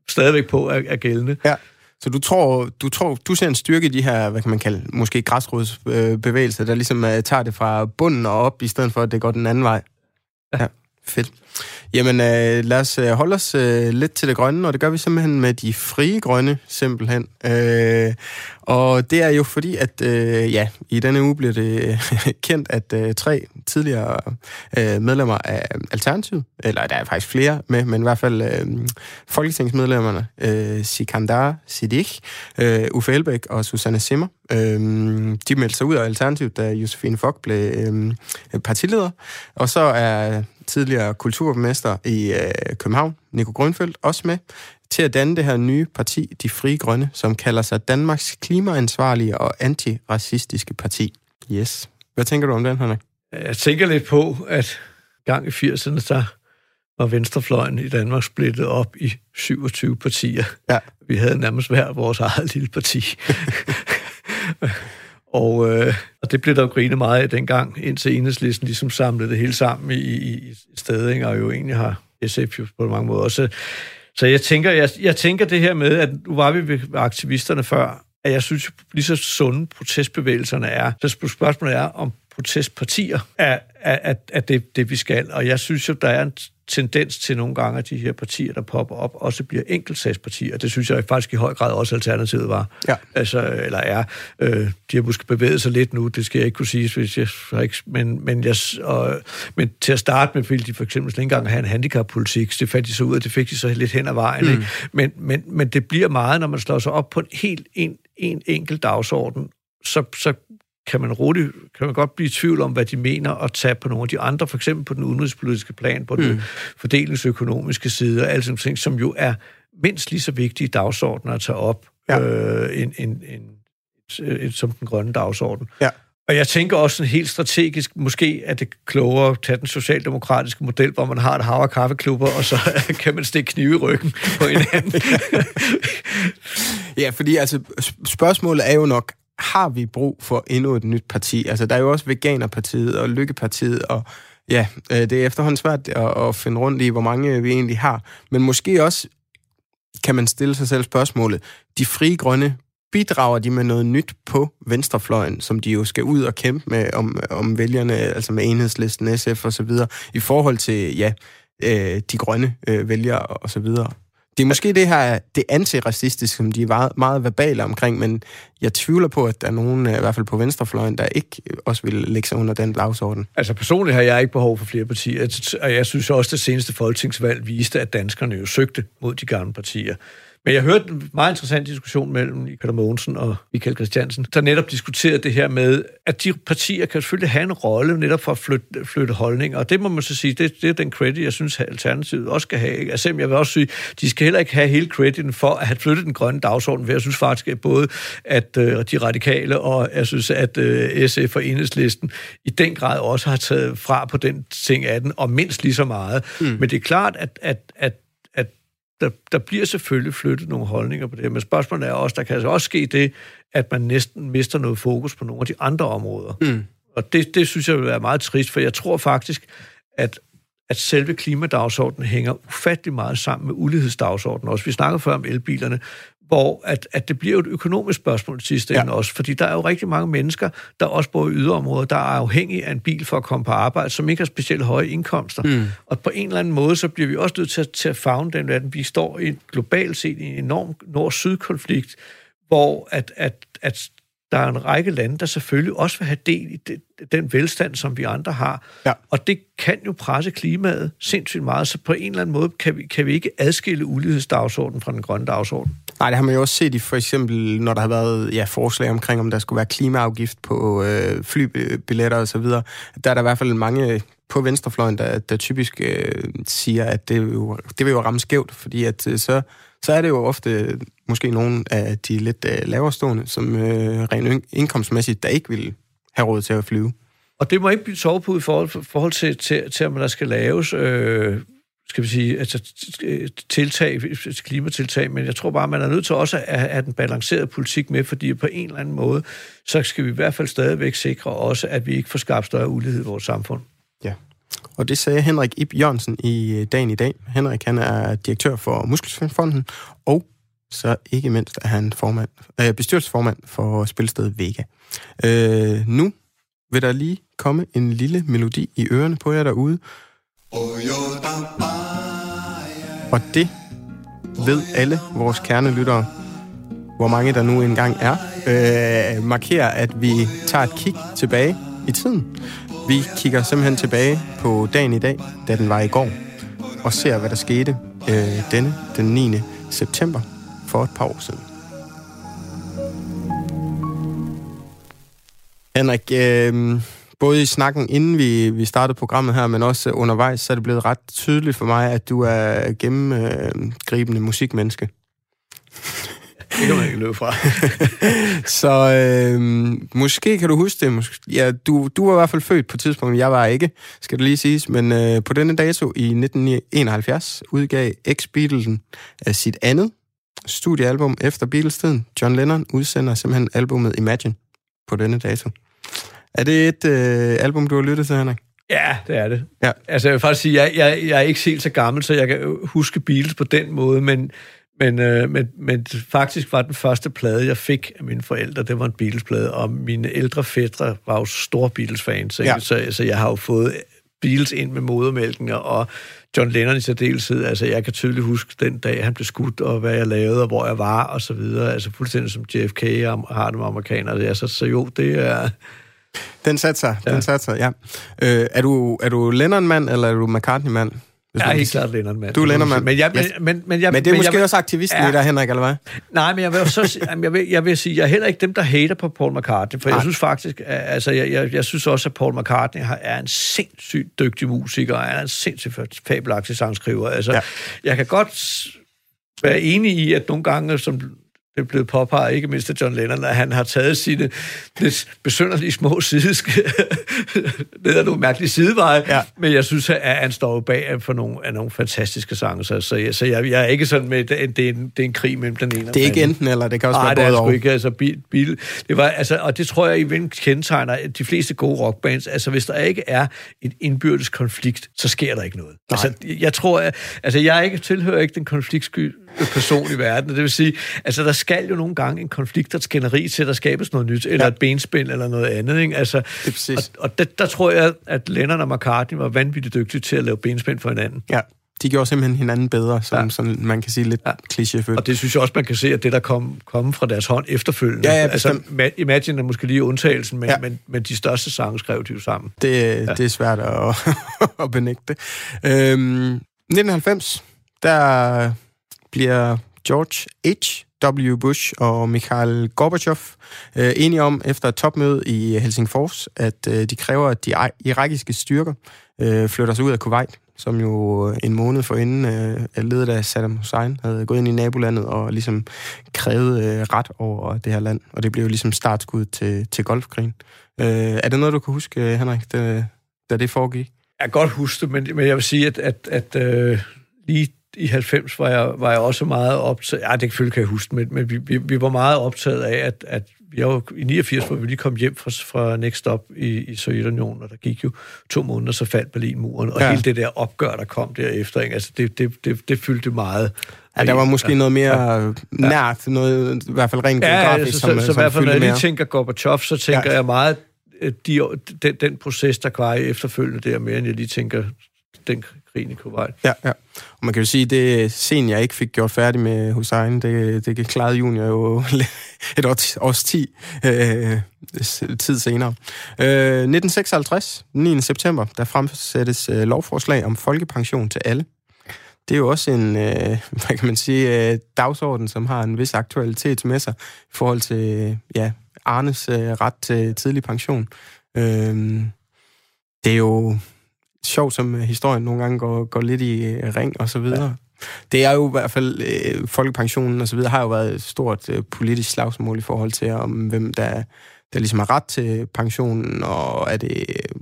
stadigvæk på er, er gældende. Ja. Så du tror, du tror, du ser en styrke i de her, hvad kan man kalde, måske græsrodsbevægelser, der ligesom uh, tager det fra bunden og op, i stedet for, at det går den anden vej? Ja fedt. Jamen, øh, lad os øh, holde os øh, lidt til det grønne, og det gør vi simpelthen med de frie grønne, simpelthen. Øh, og det er jo fordi, at øh, ja, i denne uge bliver det øh, kendt, at øh, tre tidligere øh, medlemmer af Alternativet, eller der er faktisk flere med, men i hvert fald øh, folketingsmedlemmerne, øh, Sikandar Siddiq, øh, Uffe Elbæk og Susanne Simmer, øh, de meldte sig ud af Alternativet, da Josefine Fock blev øh, partileder. Og så er tidligere kulturmester i øh, København, Nico Grønfeldt, også med til at danne det her nye parti, De Frie Grønne, som kalder sig Danmarks klimaansvarlige og antiracistiske parti. Yes. Hvad tænker du om den, Henrik? Jeg tænker lidt på, at gang i 80'erne, der var venstrefløjen i Danmark splittet op i 27 partier. Ja. Vi havde nærmest hver vores eget lille parti. og, øh, og det blev der jo grinet meget af dengang, indtil enhedslisten ligesom samlede det hele sammen i, i, i stedet, ikke? og jo egentlig har SF jo på mange måder også så jeg tænker, jeg, jeg tænker det her med, at nu var vi ved aktivisterne før, at jeg synes, lige så sunde protestbevægelserne er. Så spørgsmålet er, om protestpartier er, er, er, er det, det, vi skal. Og jeg synes jo, der er en tendens til nogle gange, at de her partier, der popper op, også bliver enkeltsagspartier. Det synes jeg faktisk i høj grad også Alternativet var. Ja. Altså, eller er. Øh, de har måske bevæget sig lidt nu, det skal jeg ikke kunne sige, hvis jeg har ikke, men, men, jeg, og, men til at starte med, ville de for eksempel ikke engang have en handicappolitik, det fandt de så ud af, det fik de så lidt hen ad vejen. Mm. Ikke? Men, men, men det bliver meget, når man slår sig op på en helt en, en enkelt dagsorden, så, så kan man roligt, kan man godt blive i tvivl om, hvad de mener, og tage på nogle af de andre, for eksempel på den udenrigspolitiske plan, på mm. den fordelingsøkonomiske side, og alle sådan ting, som jo er mindst lige så vigtige dagsordner at tage op, ja. øh, en, en, en, en, som den grønne dagsorden. Ja. Og jeg tænker også helt strategisk, måske er det klogere at tage den socialdemokratiske model, hvor man har et hav kaffeklubber, og så kan man stikke knive i ryggen på hinanden. ja, fordi altså, spørgsmålet er jo nok, har vi brug for endnu et nyt parti? Altså, der er jo også Veganerpartiet og Lykkepartiet, og ja, øh, det er efterhånden svært at, at finde rundt i, hvor mange vi egentlig har. Men måske også kan man stille sig selv spørgsmålet, de frie grønne bidrager de med noget nyt på venstrefløjen, som de jo skal ud og kæmpe med om, om vælgerne, altså med enhedslisten, SF og så videre, i forhold til, ja, øh, de grønne øh, vælgere og så videre. Det er måske det her, det antiracistiske, som de er meget, meget verbale omkring, men jeg tvivler på, at der er nogen, i hvert fald på venstrefløjen, der ikke også vil lægge sig under den dagsorden. Altså personligt har jeg ikke behov for flere partier, og jeg synes også, at det seneste folketingsvalg viste, at danskerne jo søgte mod de gamle partier. Men jeg hørte en meget interessant diskussion mellem Nicolai Mogensen og Michael Christiansen, der netop diskuterede det her med, at de partier kan selvfølgelig have en rolle netop for at flytte, flytte holdninger. Og det må man så sige, det, det er den credit, jeg synes, Alternativet også skal have. Altså, jeg vil også sige, de skal heller ikke have hele crediten for at have flyttet den grønne dagsorden, for jeg synes faktisk, at både at uh, de radikale og jeg synes, at øh, SF og Enhedslisten i den grad også har taget fra på den ting af den, og mindst lige så meget. Mm. Men det er klart, at, at, at der, der bliver selvfølgelig flyttet nogle holdninger på det, men spørgsmålet er også, der kan altså også ske det, at man næsten mister noget fokus på nogle af de andre områder. Mm. Og det, det synes jeg vil være meget trist, for jeg tror faktisk, at at selve klimadagsordenen hænger ufattelig meget sammen med ulighedsdagsordenen også. Vi snakker før om elbilerne, hvor at, at det bliver et økonomisk spørgsmål til sidste ende ja. også, fordi der er jo rigtig mange mennesker, der også bor i yderområder, der er afhængige af en bil for at komme på arbejde, som ikke har specielt høje indkomster. Mm. Og på en eller anden måde, så bliver vi også nødt til at, til at fagne den verden. Vi står i globalt set i en enorm nord-syd-konflikt, hvor at, at, at der er en række lande, der selvfølgelig også vil have del i det, den velstand, som vi andre har. Ja. Og det kan jo presse klimaet sindssygt meget, så på en eller anden måde kan vi, kan vi ikke adskille ulighedsdagsordenen fra den grønne dagsorden. Nej, det har man jo også set i for eksempel, når der har været ja, forslag omkring, om der skulle være klimaafgift på øh, flybilletter og så videre. Der er der i hvert fald mange på venstrefløjen, der, der typisk øh, siger, at det, jo, det vil jo ramme skævt, fordi at øh, så så er det jo ofte måske nogle af de lidt øh, laverstående, som øh, rent indkomstmæssigt, der ikke vil have råd til at flyve. Og det må ikke blive sovepude i forhold, forhold til, til, til, om der skal laves øh, skal vi sige, altså, tiltag, klimatiltag, men jeg tror bare, man er nødt til også at have den balancerede politik med, fordi på en eller anden måde, så skal vi i hvert fald stadigvæk sikre også, at vi ikke får skabt større ulighed i vores samfund. Ja, og det sagde Henrik Ib Jørgensen i øh, dagen i dag. Henrik han er direktør for Muskelsvindfonden, og så ikke mindst er han formand, øh, bestyrelsesformand for Spilstedet Vega. Øh, nu vil der lige komme en lille melodi i ørerne på jer derude. Og det ved alle vores kernelyttere, hvor mange der nu engang er, øh, markerer, at vi tager et kig tilbage i tiden. Vi kigger simpelthen tilbage på dagen i dag, da den var i går, og ser, hvad der skete øh, denne, den 9. september, for et par år siden. Henrik, øh, både i snakken, inden vi, vi startede programmet her, men også undervejs, så er det blevet ret tydeligt for mig, at du er gennemgribende øh, musikmenneske. Det kan man ikke løbe fra. så øh, måske kan du huske det. Måske, ja, du, du var i hvert fald født på tidspunktet, jeg var ikke, skal det lige siges. Men øh, på denne dato i 1971 udgav X-Beatlesen øh, sit andet studiealbum efter Beatles-tiden. John Lennon udsender simpelthen albumet Imagine på denne dato. Er det et øh, album, du har lyttet til, Henrik? Ja, det er det. Ja. Altså, jeg vil faktisk sige, jeg, jeg, jeg er ikke helt så gammel, så jeg kan huske Beatles på den måde, men, men, øh, men, men faktisk var den første plade, jeg fik af mine forældre, det var en Beatles-plade, og mine ældre fædre var jo store Beatles-fans, ja. så, så jeg har jo fået Beatles ind med modermælken, og John Lennon i særdeleshed. Altså, jeg kan tydeligt huske den dag, han blev skudt, og hvad jeg lavede, og hvor jeg var, og så videre. Altså, fuldstændig som JFK har det med amerikanere. Altså, så jo, det er... Den satte sig, ja. den satte sig, ja. Øh, er, du, er du Lennon-mand, eller er du McCartney-mand? Jeg er helt klart Lennon-mand. Du er Lennon-mand. Men, jeg, men, men, men, jeg, men det er men måske jeg, også aktivisten ja. i dig, Henrik, eller hvad? Nej, men jeg vil, så, jeg, vil, jeg vil sige, jeg er heller ikke dem, der hater på Paul McCartney, for Nej. jeg synes faktisk, altså, jeg, jeg, jeg synes også, at Paul McCartney er en sindssygt dygtig musiker, og er en sindssygt fabelagtig sangskriver. Altså, ja. jeg kan godt være enig i, at nogle gange, som det er blevet påpeget, ikke mindst af John Lennon, at han har taget sine lidt besynderlige små sideske, det er nogle mærkelige sideveje, ja. men jeg synes, at han står bag for nogle, af nogle fantastiske sange, så, så, jeg, så jeg, jeg er ikke sådan med, at det er en, det er en krig mellem den ene Det er ikke enten eller, det kan også Nej, være både og. ikke, altså, bil, bil, det var, altså, og det tror jeg, I vil kendetegner de fleste gode rockbands, altså hvis der ikke er et indbyrdes konflikt, så sker der ikke noget. Nej. Altså, jeg tror, at, altså jeg ikke tilhører ikke den konfliktsky person i verden. Det vil sige, altså der skal jo nogle gange en konflikt, der skænderi til, at der skabes noget nyt, eller ja. et benspænd, eller noget andet. Ikke? Altså, det er præcis. Og, og det, der tror jeg, at Lennon og McCartney var vanvittigt dygtige til at lave benspænd for hinanden. Ja, de gjorde simpelthen hinanden bedre, som, ja. som man kan sige lidt ja. klichéfyldt. Og det synes jeg også, man kan se, at det, der kom, kom fra deres hånd efterfølgende. Ja, ja, altså, Imagine er måske lige undtagelsen, men, ja. men, men de største sange skrev de jo sammen. Det, ja. det er svært at, at benægte. Øhm, 1990, der bliver George H. W. Bush og Mikhail Gorbachev øh, enige om efter et topmøde i Helsingfors, at øh, de kræver, at de irakiske styrker øh, flytter sig ud af Kuwait, som jo øh, en måned forinden øh, ledet af Saddam Hussein havde gået ind i nabolandet og ligesom krævet øh, ret over det her land. Og det blev jo ligesom startskud til, til golfkrigen. Øh, er det noget, du kan huske, øh, Henrik, da, da det foregik? Jeg kan godt huske det, men, men jeg vil sige, at, at, at øh, lige i 90 var jeg, var jeg også meget optaget, ja, det kan jeg huske, men, men vi, vi, vi var meget optaget af, at, at jeg var, i 89, hvor vi lige kom hjem fra, fra Next Stop i, i Sovjetunionen, og der gik jo to måneder, så faldt Berlinmuren, og ja. hele det der opgør, der kom derefter, ikke? Altså, det, det, det, det fyldte meget. Ja, der var måske ja, noget mere ja, nært, noget, i hvert fald rent ja, geografisk, ja, så, som, så, så, så i hvert fald, når jeg lige tænker Gorbachev, så tænker ja. jeg meget de, den, den proces, der var i efterfølgende der, mere end jeg lige tænker den krigen i Kuwait. Ja, ja. Og man kan jo sige, at det sen, jeg ikke fik gjort færdig med Hussein, det, det klarede Junior jo et års, års ti øh, tid senere. Øh, 1956, 9. september, der fremsættes øh, lovforslag om folkepension til alle. Det er jo også en, øh, hvad kan man sige, øh, dagsorden, som har en vis aktualitet med sig i forhold til øh, ja, Arnes øh, ret til tidlig pension. Øh, det er jo sjovt, som øh, historien nogle gange går, går lidt i øh, ring og så videre. Ja. Det er jo i hvert fald, øh, folkepensionen og så videre, har jo været et stort øh, politisk slagsmål i forhold til, om hvem der, der ligesom har ret til pensionen, og er det øh,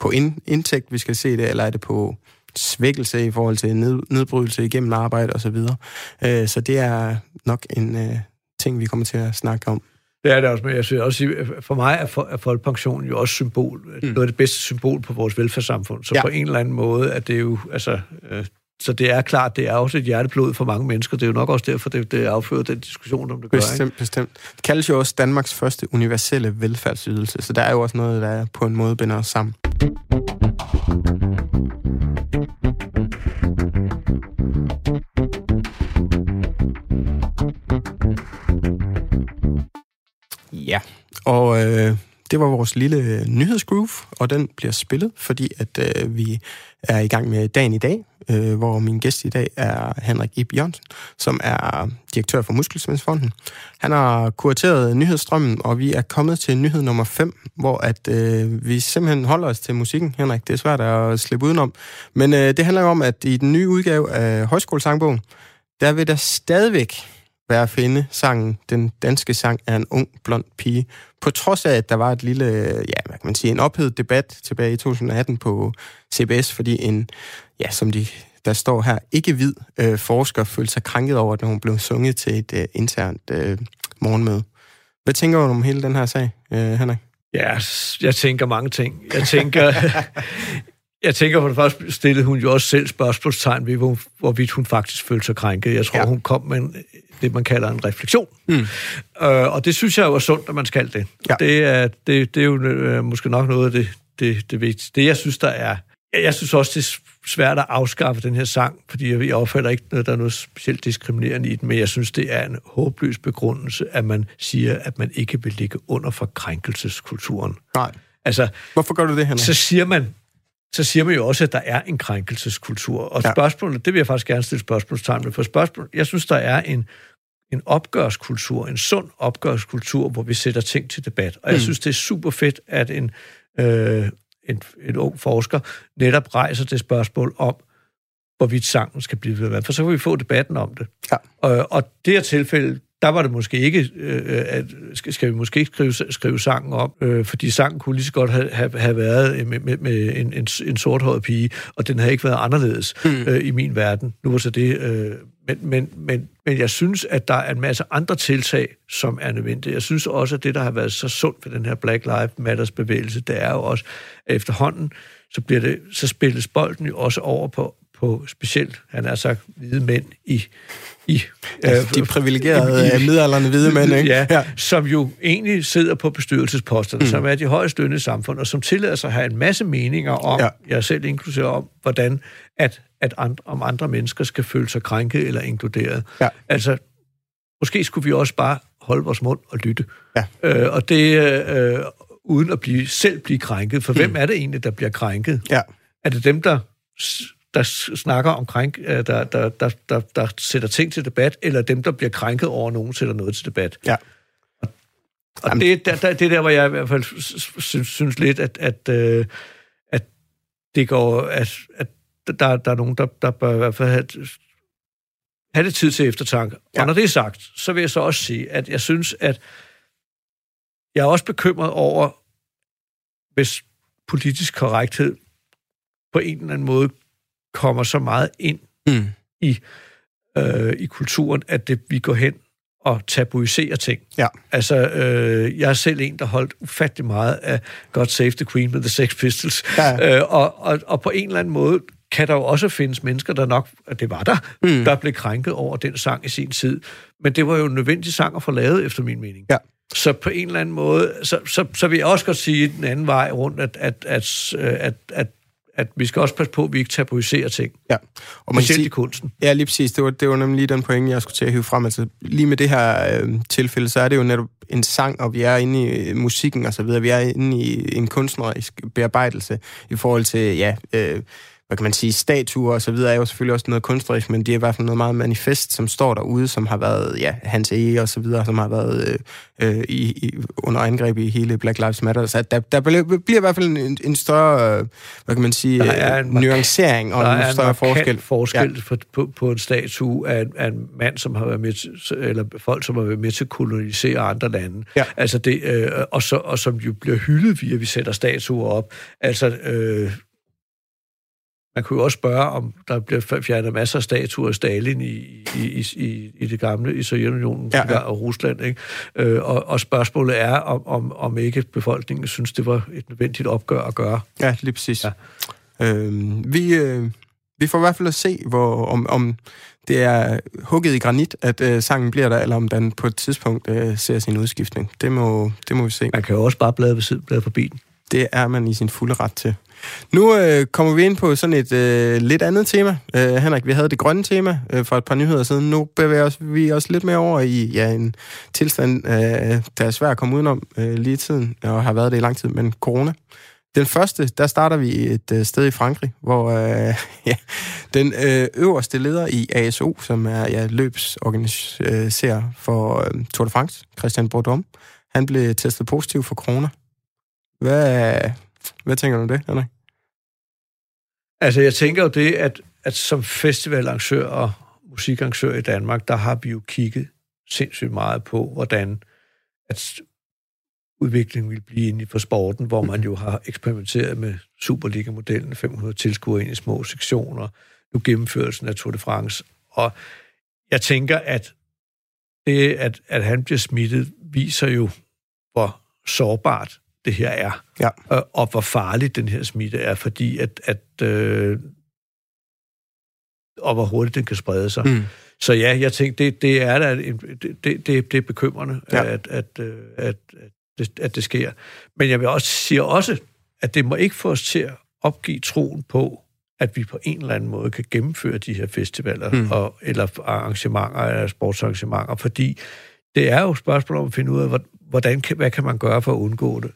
på ind, indtægt, vi skal se det, eller er det på svækkelse i forhold til ned, nedbrydelse igennem arbejde og så videre. Øh, så det er nok en øh, ting, vi kommer til at snakke om det er det også, men jeg synes også sige, for mig er, for, er folkepensionen jo også symbol, mm. noget af det bedste symbol på vores velfærdssamfund. Så ja. på en eller anden måde er det jo, altså, øh, så det er klart, det er også et hjerteblod for mange mennesker. Det er jo nok også derfor, det, det afføder den diskussion, om det gør. Bestemt, ikke? bestemt. Det kaldes jo også Danmarks første universelle velfærdsydelse, så der er jo også noget, der på en måde binder os sammen. Ja, og øh, det var vores lille øh, nyhedsgroove, og den bliver spillet, fordi at øh, vi er i gang med dagen i dag, øh, hvor min gæst i dag er Henrik Ib Jørgensen, som er direktør for Muskelsvindsfonden. Han har kurateret nyhedsstrømmen, og vi er kommet til nyhed nummer 5, hvor at øh, vi simpelthen holder os til musikken, Henrik. Det er svært at slippe udenom. Men øh, det handler om, at i den nye udgave af Højskolesangbogen, der vil der stadigvæk være at finde sangen Den danske sang er en ung, blond pige. På trods af, at der var et lille, ja, hvad kan man sige, en ophedet debat tilbage i 2018 på CBS, fordi en, ja, som de, der står her, ikke hvid øh, forsker følte sig krænket over, at hun blev sunget til et øh, internt øh, morgenmøde. Hvad tænker du om hele den her sag, øh, Henrik? Ja, jeg tænker mange ting. Jeg tænker, Jeg tænker for det første stillede hun jo også selv spørgsmålstegn ved, hvor, hvorvidt hun faktisk følte sig krænket. Jeg tror, ja. hun kom med en, det, man kalder en refleksion. Mm. Øh, og det synes jeg jo er sundt, at man skal det. Ja. Det, er, det, det er jo øh, måske nok noget af det, det, det vigtigste. Det, jeg synes, der er... Jeg synes også, det er svært at afskaffe den her sang, fordi jeg opfatter ikke, at der er noget specielt diskriminerende i den, men jeg synes, det er en håbløs begrundelse, at man siger, at man ikke vil ligge under for krænkelseskulturen. Nej. Altså, Hvorfor gør du det, Henrik? Så siger man, så siger man jo også, at der er en krænkelseskultur. Og ja. spørgsmålet, det vil jeg faktisk gerne stille spørgsmålstegn med, for spørgsmål, jeg synes, der er en, en opgørskultur, en sund opgørskultur, hvor vi sætter ting til debat. Og jeg mm. synes, det er super fedt, at en, øh, en, en ung forsker netop rejser det spørgsmål om, hvorvidt sangen skal blive ved for så kan vi få debatten om det. Ja. Og, og det her tilfælde, der var det måske ikke, øh, at skal vi måske ikke skrive, skrive sangen om, øh, fordi sangen kunne lige så godt have, have, have været med, med, med en, en, en sorthåret pige, og den havde ikke været anderledes mm. øh, i min verden. Nu var så det... Øh, men, men, men, men jeg synes, at der er en masse andre tiltag, som er nødvendige. Jeg synes også, at det, der har været så sundt ved den her Black Lives Matters bevægelse, det er jo også, at efterhånden, så, bliver det, så spilles bolden jo også over på på specielt, han har sagt, hvide mænd i... i altså, øh, de privilegerede i, midalderne hvide mænd, ikke? Ja, ja, som jo egentlig sidder på bestyrelsesposterne, mm. som er de højst lønnede i samfundet, og som tillader sig at have en masse meninger om, ja. jeg selv inklusive om, hvordan at, at andre, om andre mennesker skal føle sig krænket eller inkluderet. Ja. Altså, måske skulle vi også bare holde vores mund og lytte. Ja. Øh, og det øh, uden at blive, selv blive krænket. For mm. hvem er det egentlig, der bliver krænket? Ja. Er det dem, der der snakker om krænk, øh, der, der, der, der, der sætter ting til debat, eller dem, der bliver krænket over, nogen sætter noget til debat. Ja. Og, og det, der, der, det er der, hvor jeg i hvert fald synes, synes lidt, at, at, øh, at det går, at, at der, der er nogen, der, der bør i hvert fald have, have det tid til eftertanke. Ja. Og når det er sagt, så vil jeg så også sige, at jeg synes, at jeg er også bekymret over, hvis politisk korrekthed på en eller anden måde kommer så meget ind mm. i, øh, i kulturen, at det, vi går hen og tabuiserer ting. Ja. Altså, øh, jeg er selv en, der holdt ufattelig meget af God Save the Queen med The Sex Pistols. Ja. Øh, og, og, og på en eller anden måde kan der jo også findes mennesker, der nok, at det var der, mm. der blev krænket over den sang i sin tid. Men det var jo en nødvendig sang at få lavet, efter min mening. Ja. Så på en eller anden måde, så, så, så vil jeg også godt sige den anden vej rundt, at, at, at, at, at at vi skal også passe på, at vi ikke tabuiserer ting. Ja. Og man sige, i kunsten. Ja, lige præcis. Det var, det var nemlig lige den pointe, jeg skulle til at hive frem. Altså, lige med det her øh, tilfælde, så er det jo netop en sang, og vi er inde i øh, musikken og så videre. Vi er inde i en kunstnerisk bearbejdelse i forhold til, ja... Øh, hvad kan man sige, statuer og så videre er jo selvfølgelig også noget kunstnerisk, men det er i hvert fald noget meget manifest, som står derude, som har været, ja, Hans E. og så videre, som har været øh, øh, i, i, under angreb i hele Black Lives Matter. Så der, der bliver i hvert fald en, en større, øh, hvad kan man sige, der er en nuancering og en større forskel. forskel ja. på, på en statue af, af en mand, som har været med til, eller folk, som har været med til at kolonisere andre lande. Ja. Altså det, øh, og, så, og som jo bliver hyldet via, at vi sætter statuer op. Altså, øh, man kunne jo også spørge, om der bliver fjernet masser af statuer af Stalin i, i, i, i det gamle, i Sovjetunionen ja, ja. og Rusland. Ikke? Øh, og, og spørgsmålet er, om, om, om ikke befolkningen synes, det var et nødvendigt opgør at gøre. Ja, lige præcis. Ja. Øh, vi, øh, vi får i hvert fald at se, hvor, om, om det er hugget i granit, at øh, sangen bliver der, eller om den på et tidspunkt øh, ser sin udskiftning. Det må, det må vi se. Man kan jo også bare blade, blade forbi den. Det er man i sin fulde ret til. Nu øh, kommer vi ind på sådan et øh, lidt andet tema. Øh, Henrik, vi havde det grønne tema øh, for et par nyheder siden. Nu bevæger os, vi os lidt mere over i ja, en tilstand, øh, der er svært at komme udenom øh, lige i tiden, og har været det i lang tid, men corona. Den første, der starter vi et øh, sted i Frankrig, hvor øh, ja, den øh, øverste leder i ASO, som er ja, løbsorganiserer øh, for øh, Tour de France, Christian Bourdon, han blev testet positiv for corona. Hvad, hvad tænker du om det, Henrik? Altså, jeg tænker jo det, at, at som festivalarrangør og musikarrangør i Danmark, der har vi jo kigget sindssygt meget på, hvordan at udviklingen vil blive inde for sporten, hvor man jo har eksperimenteret med Superliga-modellen, 500 tilskuere ind i små sektioner, nu gennemførelsen af Tour de France. Og jeg tænker, at det, at, at han bliver smittet, viser jo, hvor sårbart det her er, ja. og, og hvor farligt den her smitte er, fordi at, at øh, og hvor hurtigt den kan sprede sig. Mm. Så ja, jeg tænkte, det, det er da, det, det, det er bekymrende, ja. at, at, at, at, det, at det sker. Men jeg vil også sige også, at det må ikke få os til at opgive troen på, at vi på en eller anden måde kan gennemføre de her festivaler mm. og, eller arrangementer eller sportsarrangementer, fordi det er jo et spørgsmål om at finde ud af, hvordan, hvad kan man gøre for at undgå det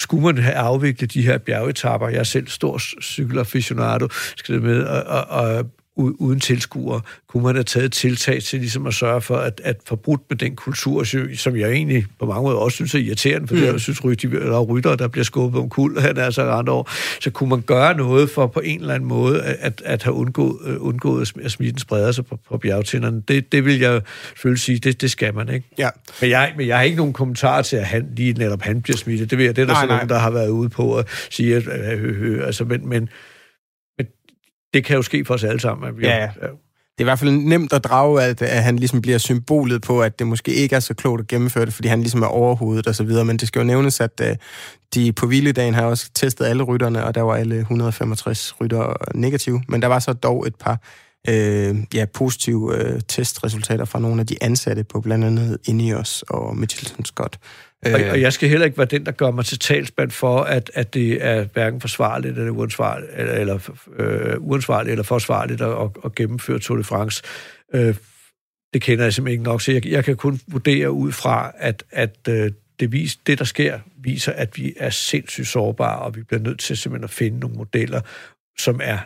skulle man have afviklet de her bjergetapper, jeg er selv stor cykelaficionado, skal det med, og, og, og uden tilskuere, kunne man have taget tiltag til ligesom at sørge for, at, at forbrudt med den kultur, som jeg egentlig på mange måder også synes er irriterende, for mm. jeg synes, at der er rytter, der bliver skubbet om kul, han er så andre år, så kunne man gøre noget for på en eller anden måde at, at have undgået, uh, undgået at smitten spreder sig på, på bjergtænderne. Det, det vil jeg føle sige, det, det skal man, ikke? Ja. Men jeg, men jeg har ikke nogen kommentar til, at han lige netop han bliver smittet. Det, ved jeg, det er der nej, så nej. nogen, der har været ude på at sige, at, øh, øh, øh, altså, men, men det kan jo ske for os alle sammen. At vi, ja, ja. Det er i hvert fald nemt at drage, at, at han ligesom bliver symbolet på, at det måske ikke er så klogt at gennemføre det, fordi han ligesom er overhovedet og så videre. Men det skal jo nævnes, at uh, de på hviledagen har også testet alle rytterne, og der var alle 165 rytter negative. Men der var så dog et par øh, ja, positive øh, testresultater fra nogle af de ansatte på blandt andet Ineos og Mitchelton Scott. Øh, og, og jeg skal heller ikke være den, der gør mig til talsmand for, at, at det er hverken forsvarligt eller uansvarligt, eller, eller, øh, uansvarligt eller forsvarligt at, at, at gennemføre Tour de France. Øh, det kender jeg simpelthen ikke nok, så jeg, jeg kan kun vurdere ud fra, at, at øh, det, vis, det, der sker, viser, at vi er sindssygt sårbare, og vi bliver nødt til simpelthen at finde nogle modeller, som er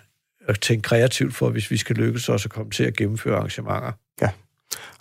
at tænke kreativt for, hvis vi skal lykkes os at komme til at gennemføre arrangementer. Ja.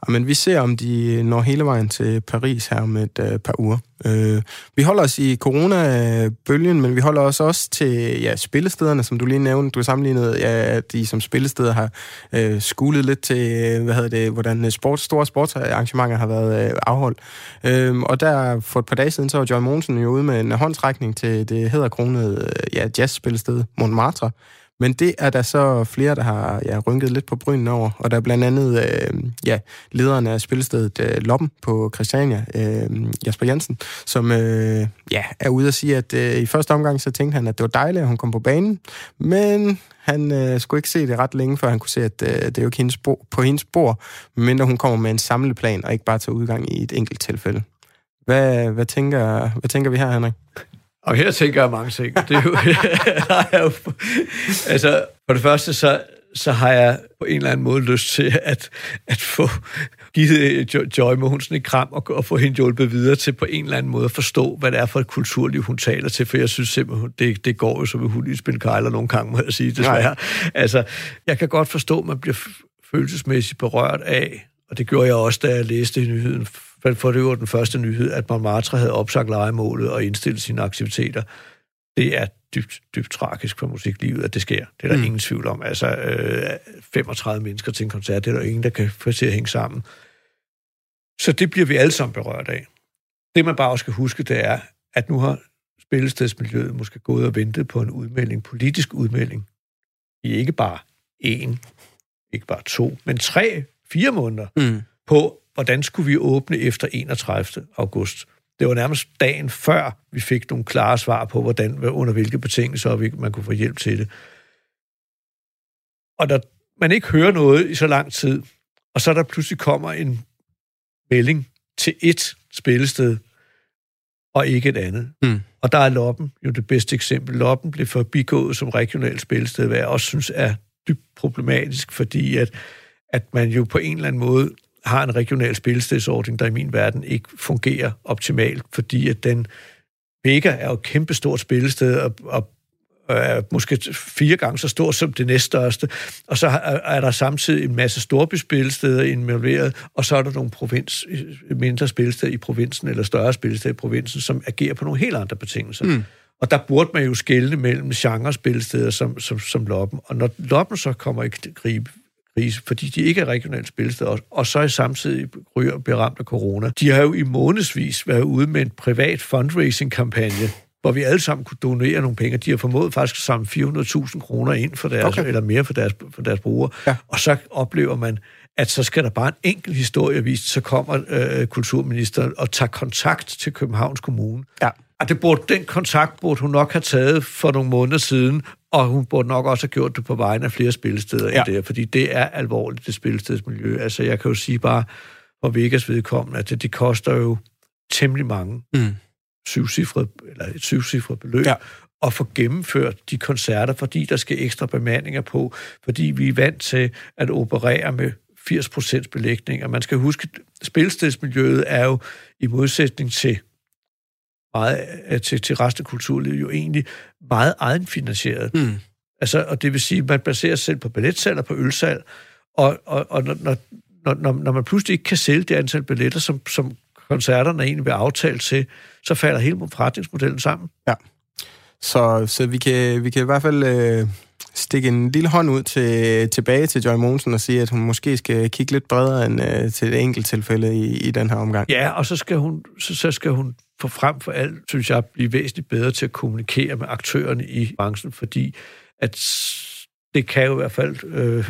Men vi ser, om de når hele vejen til Paris her om et uh, par uger. Uh, vi holder os i corona-bølgen, men vi holder os også til ja, spillestederne, som du lige nævnte. Du har sammenlignet, ja, at de som spillesteder har uh, skulet lidt til, hvad hedder det, hvordan sport, store sportsarrangementer har været uh, afholdt. Uh, og der for et par dage siden, så var John Monsen jo ude med en håndtrækning til det hedderkronede ja, jazzspillested Montmartre, men det er der så flere, der har ja, rynket lidt på brynen over, og der er blandt andet øh, ja, lederen af spillestedet øh, Loppen på Christiania, øh, Jasper Jensen, som øh, ja, er ude at sige, at øh, i første omgang så tænkte han, at det var dejligt, at hun kom på banen, men han øh, skulle ikke se det ret længe, før han kunne se, at øh, det er jo ikke hendes bo- på hendes bord, medmindre hun kommer med en samleplan og ikke bare tager udgang i et enkelt tilfælde. Hvad, hvad, tænker, hvad tænker vi her, Henrik? Og her tænker jeg mange ting. Det er jo, jo, altså, for det første, så, så har jeg på en eller anden måde lyst til at, at få givet Joy Mogensen et kram og, og få hende hjulpet videre til på en eller anden måde at forstå, hvad det er for et kulturliv, hun taler til, for jeg synes simpelthen, det, det går jo som en hund i spil kejler nogle gange, må jeg sige, desværre. Nej. Altså, jeg kan godt forstå, at man bliver følelsesmæssigt berørt af, og det gjorde jeg også, da jeg læste nyheden for det var den første nyhed, at Montmartre havde opsagt legemålet og indstillet sine aktiviteter. Det er dybt, dybt tragisk for musiklivet, at det sker. Det er der mm. ingen tvivl om. Altså, øh, 35 mennesker til en koncert, det er der ingen, der kan få til at hænge sammen. Så det bliver vi alle sammen berørt af. Det, man bare også skal huske, det er, at nu har spillestedsmiljøet måske gået og ventet på en udmelding, politisk udmelding, i ikke bare en, ikke bare to, men tre, fire måneder, mm. på hvordan skulle vi åbne efter 31. august. Det var nærmest dagen før, vi fik nogle klare svar på, hvordan, under hvilke betingelser man kunne få hjælp til det. Og da man ikke hører noget i så lang tid, og så der pludselig kommer en melding til et spillested, og ikke et andet. Mm. Og der er Loppen jo det bedste eksempel. Loppen blev forbigået som regionalt spillested, hvad jeg også synes er dybt problematisk, fordi at, at man jo på en eller anden måde har en regional spillestedsordning, der i min verden ikke fungerer optimalt, fordi at den Vega er jo et kæmpestort spillested, og, og er måske fire gange så stor som det næststørste, og så er der samtidig en masse storbyspillesteder involveret, og så er der nogle provins, mindre spillesteder i provinsen, eller større spillesteder i provinsen, som agerer på nogle helt andre betingelser. Mm. Og der burde man jo skelne mellem genre-spillesteder som, som, som Loppen. Og når Loppen så kommer i gribe, krise, fordi de ikke er regionalt spillested, og, og så er samtidig ryger beramt af corona. De har jo i månedsvis været ude med en privat fundraising-kampagne, hvor vi alle sammen kunne donere nogle penge. De har formået faktisk at samle 400.000 kroner ind for deres, okay. eller mere for deres, for deres brugere. Ja. Og så oplever man, at så skal der bare en enkelt historie vist, så kommer øh, kulturministeren og tager kontakt til Københavns Kommune. Ja. Og det burde, den kontakt burde hun nok have taget for nogle måneder siden, og hun burde nok også have gjort det på vegne af flere spillesteder ja. end det, fordi det er alvorligt, det spillestedsmiljø. Altså, jeg kan jo sige bare for Vegas vedkommende, at det, det koster jo temmelig mange mm. syvcifrede, eller et syvcifret beløb, ja. at få gennemført de koncerter, fordi der skal ekstra bemandinger på, fordi vi er vant til at operere med 80% belægning, og man skal huske, at spillestedsmiljøet er jo i modsætning til meget til, til resten af kulturlivet jo egentlig meget egenfinansieret. Mm. Altså, og det vil sige, at man baserer sig selv på billetsalg og på ølsalg, og, og, og når, når, når, når man pludselig ikke kan sælge det antal billetter, som, som koncerterne egentlig vil aftale til, så falder hele forretningsmodellen sammen. Ja. Så, så vi, kan, vi kan i hvert fald øh, stikke en lille hånd ud til, tilbage til Joy Monsen og sige, at hun måske skal kigge lidt bredere end øh, til et enkelt tilfælde i, i den her omgang. Ja, og så skal hun, så, så skal hun for frem for alt, synes jeg, blive væsentligt bedre til at kommunikere med aktørerne i branchen, fordi at det kan jo i hvert fald øh,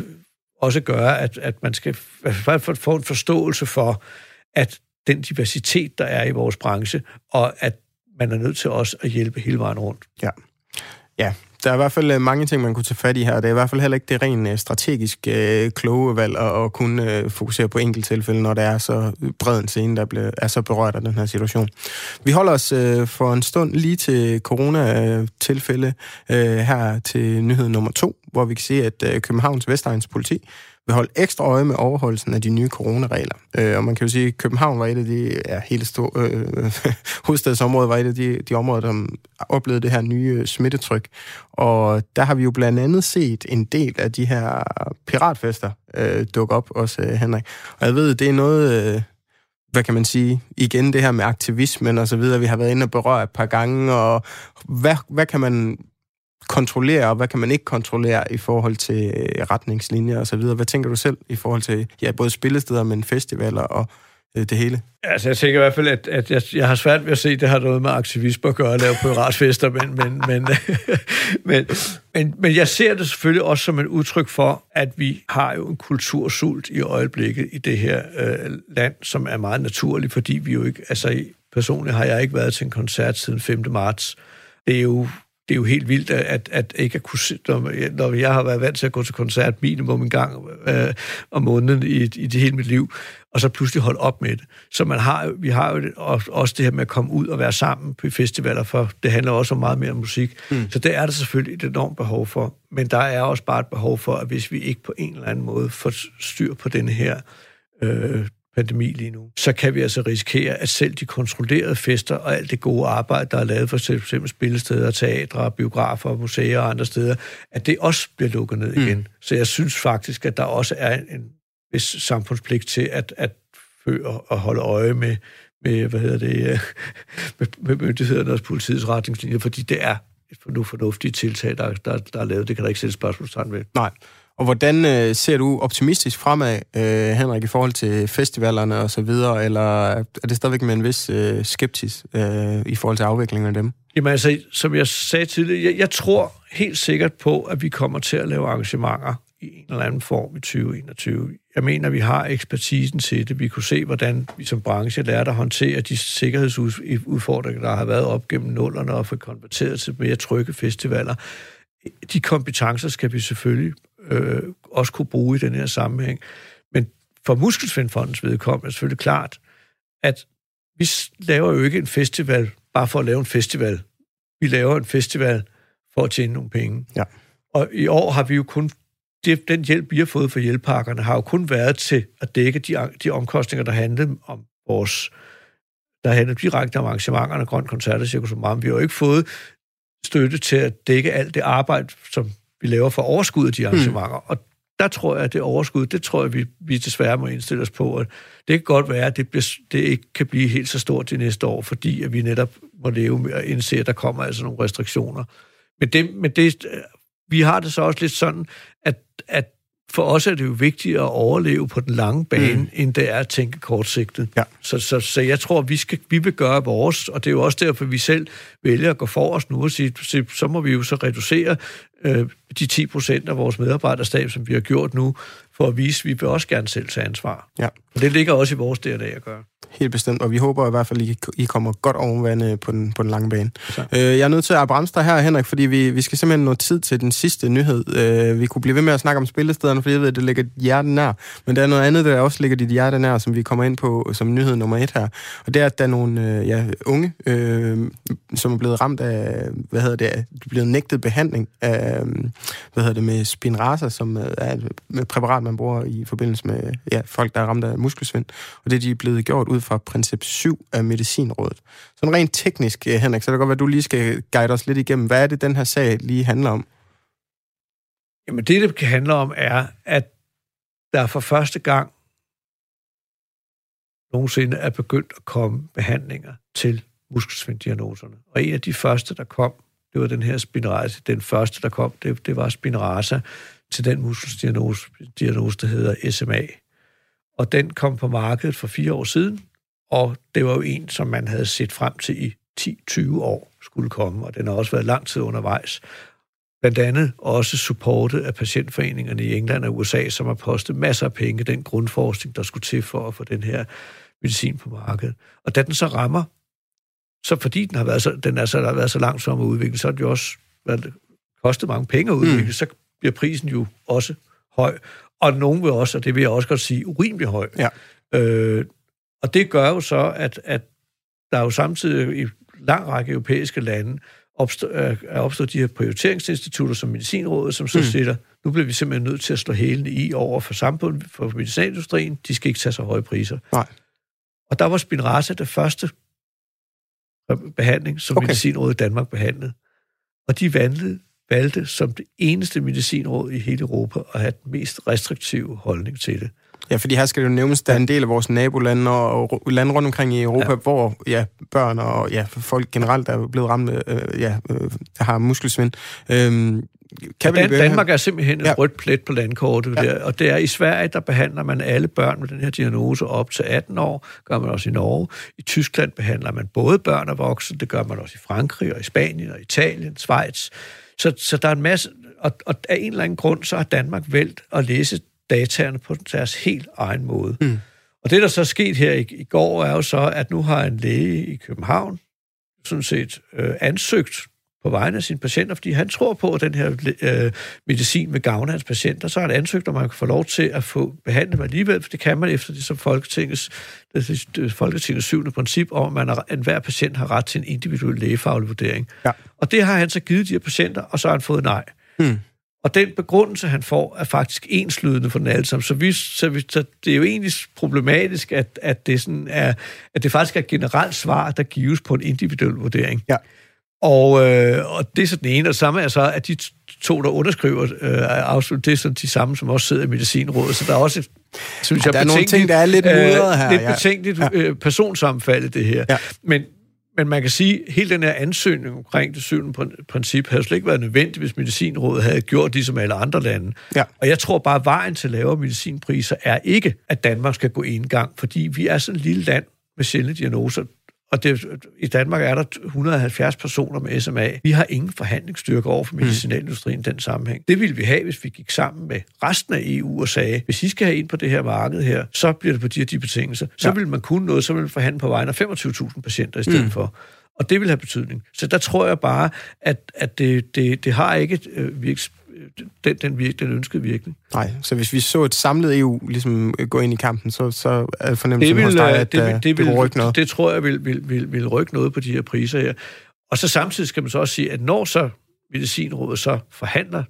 også gøre, at, at man skal i hvert fald få en forståelse for, at den diversitet, der er i vores branche, og at man er nødt til også at hjælpe hele vejen rundt. Ja. Ja, der er i hvert fald øh, mange ting, man kunne tage fat i her. Det er i hvert fald heller ikke det rent øh, strategisk øh, kloge valg at, at kunne øh, fokusere på enkelt tilfælde, når der er så øh, bred en scene, der bliver, er så berørt af den her situation. Vi holder os øh, for en stund lige til corona-tilfælde øh, her til nyhed nummer to, hvor vi kan se, at øh, Københavns Vestegns politi vil holde ekstra øje med overholdelsen af de nye coronaregler. Øh, og man kan jo sige, at København var et af de, ja, hele stor, øh, øh hovedstadsområdet var et af de, de områder, der oplevede det her nye øh, smittetryk. Og der har vi jo blandt andet set en del af de her piratfester øh, dukke op også, øh, Henrik. Og jeg ved, det er noget... Øh, hvad kan man sige, igen det her med aktivismen og så videre, vi har været inde og berøre et par gange, og hvad, hvad kan man kontrollere, og hvad kan man ikke kontrollere i forhold til øh, retningslinjer og så videre. Hvad tænker du selv i forhold til ja, både spillesteder, men festivaler og øh, det hele? Altså, jeg tænker i hvert fald, at, at jeg, jeg har svært ved at se, at det har noget med aktivisme at gøre at lave piratfester, men, men, men, men, men, men jeg ser det selvfølgelig også som et udtryk for, at vi har jo en kultursult i øjeblikket i det her øh, land, som er meget naturligt, fordi vi jo ikke, altså personligt har jeg ikke været til en koncert siden 5. marts. Det er jo det er jo helt vildt, at, at ikke at kunne... Når jeg har været vant til at gå til koncert minimum en gang øh, om måneden i, i det hele mit liv, og så pludselig holde op med det. Så man har, vi har jo også det her med at komme ud og være sammen på festivaler, for det handler også om meget mere musik. Mm. Så det er der selvfølgelig et enormt behov for. Men der er også bare et behov for, at hvis vi ikke på en eller anden måde får styr på den her øh, pandemi lige nu, så kan vi altså risikere, at selv de kontrollerede fester og alt det gode arbejde, der er lavet for eksempel spillesteder, teatre, biografer, museer og andre steder, at det også bliver lukket ned mm. igen. Mm. Så jeg synes faktisk, at der også er en vis samfundspligt til at, at føre og holde øje med, med hvad hedder det, med, med myndighederne og politiets retningslinjer, fordi det er et nu fornuftigt tiltag, der, der, der er lavet. Det kan der ikke sætte spørgsmålstegn ved. Nej. Og hvordan øh, ser du optimistisk fremad, øh, Henrik, i forhold til festivalerne og så videre, eller er det stadigvæk med en vis øh, skeptisk øh, i forhold til afviklingen af dem? Jamen altså, som jeg sagde tidligere, jeg, jeg tror helt sikkert på, at vi kommer til at lave arrangementer i en eller anden form i 2021. Jeg mener, vi har ekspertisen til det. Vi kunne se, hvordan vi som branche lærte at håndtere de sikkerhedsudfordringer, der har været op gennem nullerne og få konverteret til mere trygge festivaler. De kompetencer skal vi selvfølgelig øh, også kunne bruge i den her sammenhæng. Men for Muskelsvindfondens vedkommende er det selvfølgelig klart, at vi laver jo ikke en festival bare for at lave en festival. Vi laver en festival for at tjene nogle penge. Ja. Og i år har vi jo kun den hjælp, vi har fået fra hjælpepakkerne, har jo kun været til at dække de, de omkostninger, der handler om vores der handler direkte om arrangementerne, Grøn Koncert og Cirkus Vi har jo ikke fået støtte til at dække alt det arbejde, som vi laver for overskud af de arrangementer. Mm. Og der tror jeg, at det overskud, det tror jeg, vi, vi desværre må indstille os på. At det kan godt være, at det, bliver, det ikke kan blive helt så stort de næste år, fordi at vi netop må leve med at indse, at der kommer altså nogle restriktioner. Men det, men det, vi har det så også lidt sådan, at, at for os er det jo vigtigt at overleve på den lange bane, mm. end det er at tænke kortsigtet. Ja. Så, så, så jeg tror, vi, skal, vi vil gøre vores, og det er jo også derfor, vi selv vælger at gå for os nu og sige, så må vi jo så reducere øh, de 10 procent af vores medarbejderstab, som vi har gjort nu, for at vise, at vi vil også gerne selv tage ansvar. Ja. Og det ligger også i vores DNA at gøre. Helt bestemt, og vi håber i hvert fald, at I kommer godt ovenvandet på den, på den lange bane. Så. Øh, jeg er nødt til at bremse dig her, Henrik, fordi vi, vi skal simpelthen nå tid til den sidste nyhed. Øh, vi kunne blive ved med at snakke om spillestederne, fordi jeg ved, at det ligger hjertet nær. Men der er noget andet, der også ligger dit hjerte nær, som vi kommer ind på som nyhed nummer et her. Og det er, at der er nogle øh, ja, unge, øh, som er blevet ramt af, hvad hedder det, blevet nægtet behandling af, hvad hedder det, med Spinraza, som er et præparat, man bruger i forbindelse med ja, folk, der er ramt af muskelsvind. Og det er de blevet gjort ud ud fra princip 7 af Medicinrådet. Sådan rent teknisk, eh, Henrik, så det kan godt være, at du lige skal guide os lidt igennem. Hvad er det, den her sag lige handler om? Jamen det, det kan handle om, er, at der for første gang nogensinde er begyndt at komme behandlinger til muskelsvinddiagnoserne. Og en af de første, der kom, det var den her spinrase. Den første, der kom, det, det var spinrasa til den muskeldiagnose, diagnose, der hedder SMA. Og den kom på markedet for fire år siden, og det var jo en, som man havde set frem til i 10-20 år skulle komme, og den har også været lang tid undervejs. Blandt andet også supportet af patientforeningerne i England og USA, som har postet masser af penge, den grundforskning, der skulle til for at få den her medicin på markedet. Og da den så rammer, så fordi den har været så, den er så, har været så langsom at udvikle, så har det jo også været, kostet mange penge at udvikle, mm. så bliver prisen jo også høj. Og nogen vil også, og det vil jeg også godt sige, urimelig høj. Ja. Øh, og det gør jo så, at, at der er jo samtidig i lang række europæiske lande opstå, er opstået de her prioriteringsinstitutter som Medicinrådet, som så mm. siger, nu bliver vi simpelthen nødt til at slå hælene i over for samfundet, for medicinindustrien. De skal ikke tage så høje priser. Nej. Og der var Spinraza det første behandling, som okay. Medicinrådet i Danmark behandlede. Og de valgte, valgte som det eneste medicinråd i hele Europa at have den mest restriktive holdning til det. Ja, fordi her skal det jo nævnes, der er en del af vores nabolande og lande rundt omkring i Europa, ja. hvor ja, børn og ja, folk generelt er blevet ramt, øh, ja, øh, har muskelsvind. Øhm, kan Dan- Danmark er simpelthen ja. et rødt plet på landkortet, ja. der, og det er i Sverige, der behandler man alle børn med den her diagnose op til 18 år, gør man også i Norge. I Tyskland behandler man både børn og voksne, det gør man også i Frankrig og i Spanien og Italien, Schweiz. Så, så der er en masse, og, og af en eller anden grund, så har Danmark valgt at læse dataerne på deres helt egen måde. Mm. Og det, der så er sket her i, i går, er jo så, at nu har en læge i København sådan set øh, ansøgt på vegne af sine patienter, fordi han tror på, at den her øh, medicin vil gavne hans patienter. Så har han ansøgt, om man kan få lov til at få behandlet dem alligevel, for det kan man efter det som Folketingets, det, Folketingets syvende princip om, at, man er, at hver patient har ret til en individuel lægefaglig vurdering. Ja. Og det har han så givet de her patienter, og så har han fået nej. Hmm. Og den begrundelse, han får, er faktisk enslydende for den alle sammen. Så, vi, så, vi, så det er jo egentlig problematisk, at, at, det sådan er, at det faktisk er et generelt svar, der gives på en individuel vurdering. Ja. Og, øh, og det er så den ene, og samme er så, at de to, der underskriver øh, afslut, det er sådan de samme, som også sidder i Medicinrådet, så der er også et, synes ja, jeg, der er nogle ting, der er lidt mudret her. Lidt ja. betænkeligt ja. øh, personsammenfald det her. Ja. Men, men man kan sige, at hele den her ansøgning omkring det syvende princip havde slet ikke været nødvendigt, hvis Medicinrådet havde gjort det som alle andre lande. Ja. Og jeg tror bare, at vejen til lavere medicinpriser er ikke, at Danmark skal gå en gang, fordi vi er sådan et lille land med sjældne diagnoser. Og det, i Danmark er der 170 personer med SMA. Vi har ingen forhandlingsstyrke over for mm. medicinalindustrien i den sammenhæng. Det ville vi have, hvis vi gik sammen med resten af EU og sagde, hvis I skal have ind på det her marked her, så bliver det på de her de betingelser. Så ja. vil man kunne noget, så vil man forhandle på vegne af 25.000 patienter i stedet mm. for. Og det vil have betydning. Så der tror jeg bare, at, at det, det, det har ikke øh, virks, den, den, den ønskede virkning. Nej, så hvis vi så et samlet EU ligesom gå ind i kampen, så, så er fornemmelsen det vil, hos dig, at det, vil, det, vil, det rykke noget? Det tror jeg vil, vil, vil, vil rykke noget på de her priser her. Og så samtidig skal man så også sige, at når så Medicinrådet så forhandler,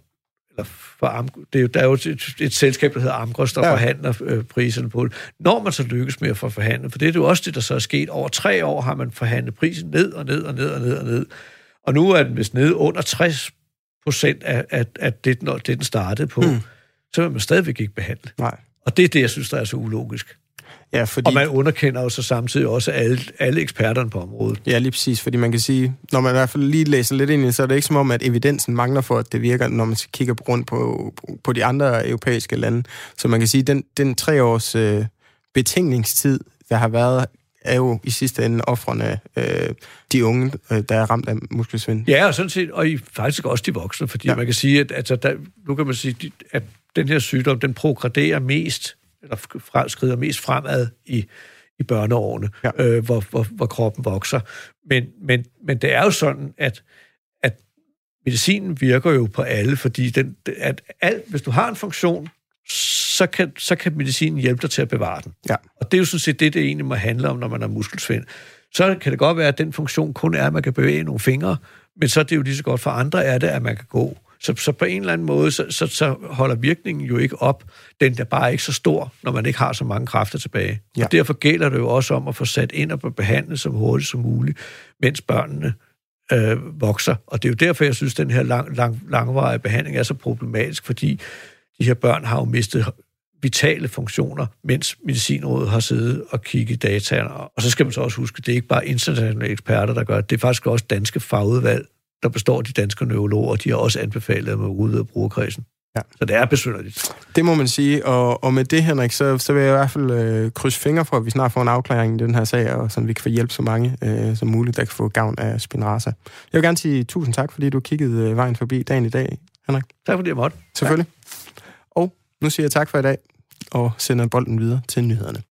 eller for Am, det er jo, der er jo et, et selskab, der hedder Amgros, der ja. forhandler øh, priserne på det. Når man så lykkes med at få forhandlet, for det er jo også det, der så er sket. Over tre år har man forhandlet prisen ned og ned og ned og ned og ned. Og nu er den vist nede under 60 procent af, af, af det, når det, den startede på, mm. så vil man stadigvæk ikke behandle. Nej. Og det er det, jeg synes, der er så ulogisk. Ja, fordi... Og man underkender jo så samtidig også alle, alle eksperterne på området. Ja, lige præcis, fordi man kan sige, når man i hvert fald lige læser lidt ind i så er det ikke som om, at evidensen mangler for, at det virker, når man kigger på rundt på, på de andre europæiske lande. Så man kan sige, den, den tre års øh, betænkningstid, der har været er jo i sidste ende offrene øh, de unge, øh, der er ramt af muskelsvind. Ja, og sådan set, og i, faktisk også de voksne, fordi ja. man kan sige, at altså, der, nu kan man sige, at den her sygdom, den progrederer mest, eller skrider mest fremad i, i børneårene, ja. øh, hvor, hvor, hvor kroppen vokser. Men, men, men det er jo sådan, at, at medicinen virker jo på alle, fordi den, at alt, hvis du har en funktion, så kan, så kan medicinen hjælpe dig til at bevare den. Ja. Og det er jo sådan set det, det egentlig må handle om, når man har muskelsvind. Så kan det godt være, at den funktion kun er, at man kan bevæge nogle fingre, men så er det jo lige så godt for andre er det, at man kan gå. Så, så på en eller anden måde, så, så, så holder virkningen jo ikke op. Den er bare ikke så stor, når man ikke har så mange kræfter tilbage. Ja. Og derfor gælder det jo også om at få sat ind og behandle så hurtigt som muligt, mens børnene øh, vokser. Og det er jo derfor, jeg synes, at den her lang, lang, langvarige behandling er så problematisk, fordi de her børn har jo mistet vitale funktioner, mens Medicinrådet har siddet og kigget dataene. Og så skal man så også huske, at det er ikke bare internationale eksperter, der gør det. Det er faktisk også danske fagudvalg, der består af de danske neurologer, og de har også anbefalet at man brugerkredsen. Ja. Så det er besynderligt. Det må man sige, og, og med det, Henrik, så, så vil jeg i hvert fald øh, krydse fingre for, at vi snart får en afklaring i den her sag, og så vi kan få hjælp så mange øh, som muligt, der kan få gavn af Spinraza. Jeg vil gerne sige tusind tak, fordi du kiggede øh, vejen forbi dagen i dag, Henrik. Tak fordi jeg måtte. Selvfølgelig. Ja. Nu siger jeg tak for i dag, og sender bolden videre til nyhederne.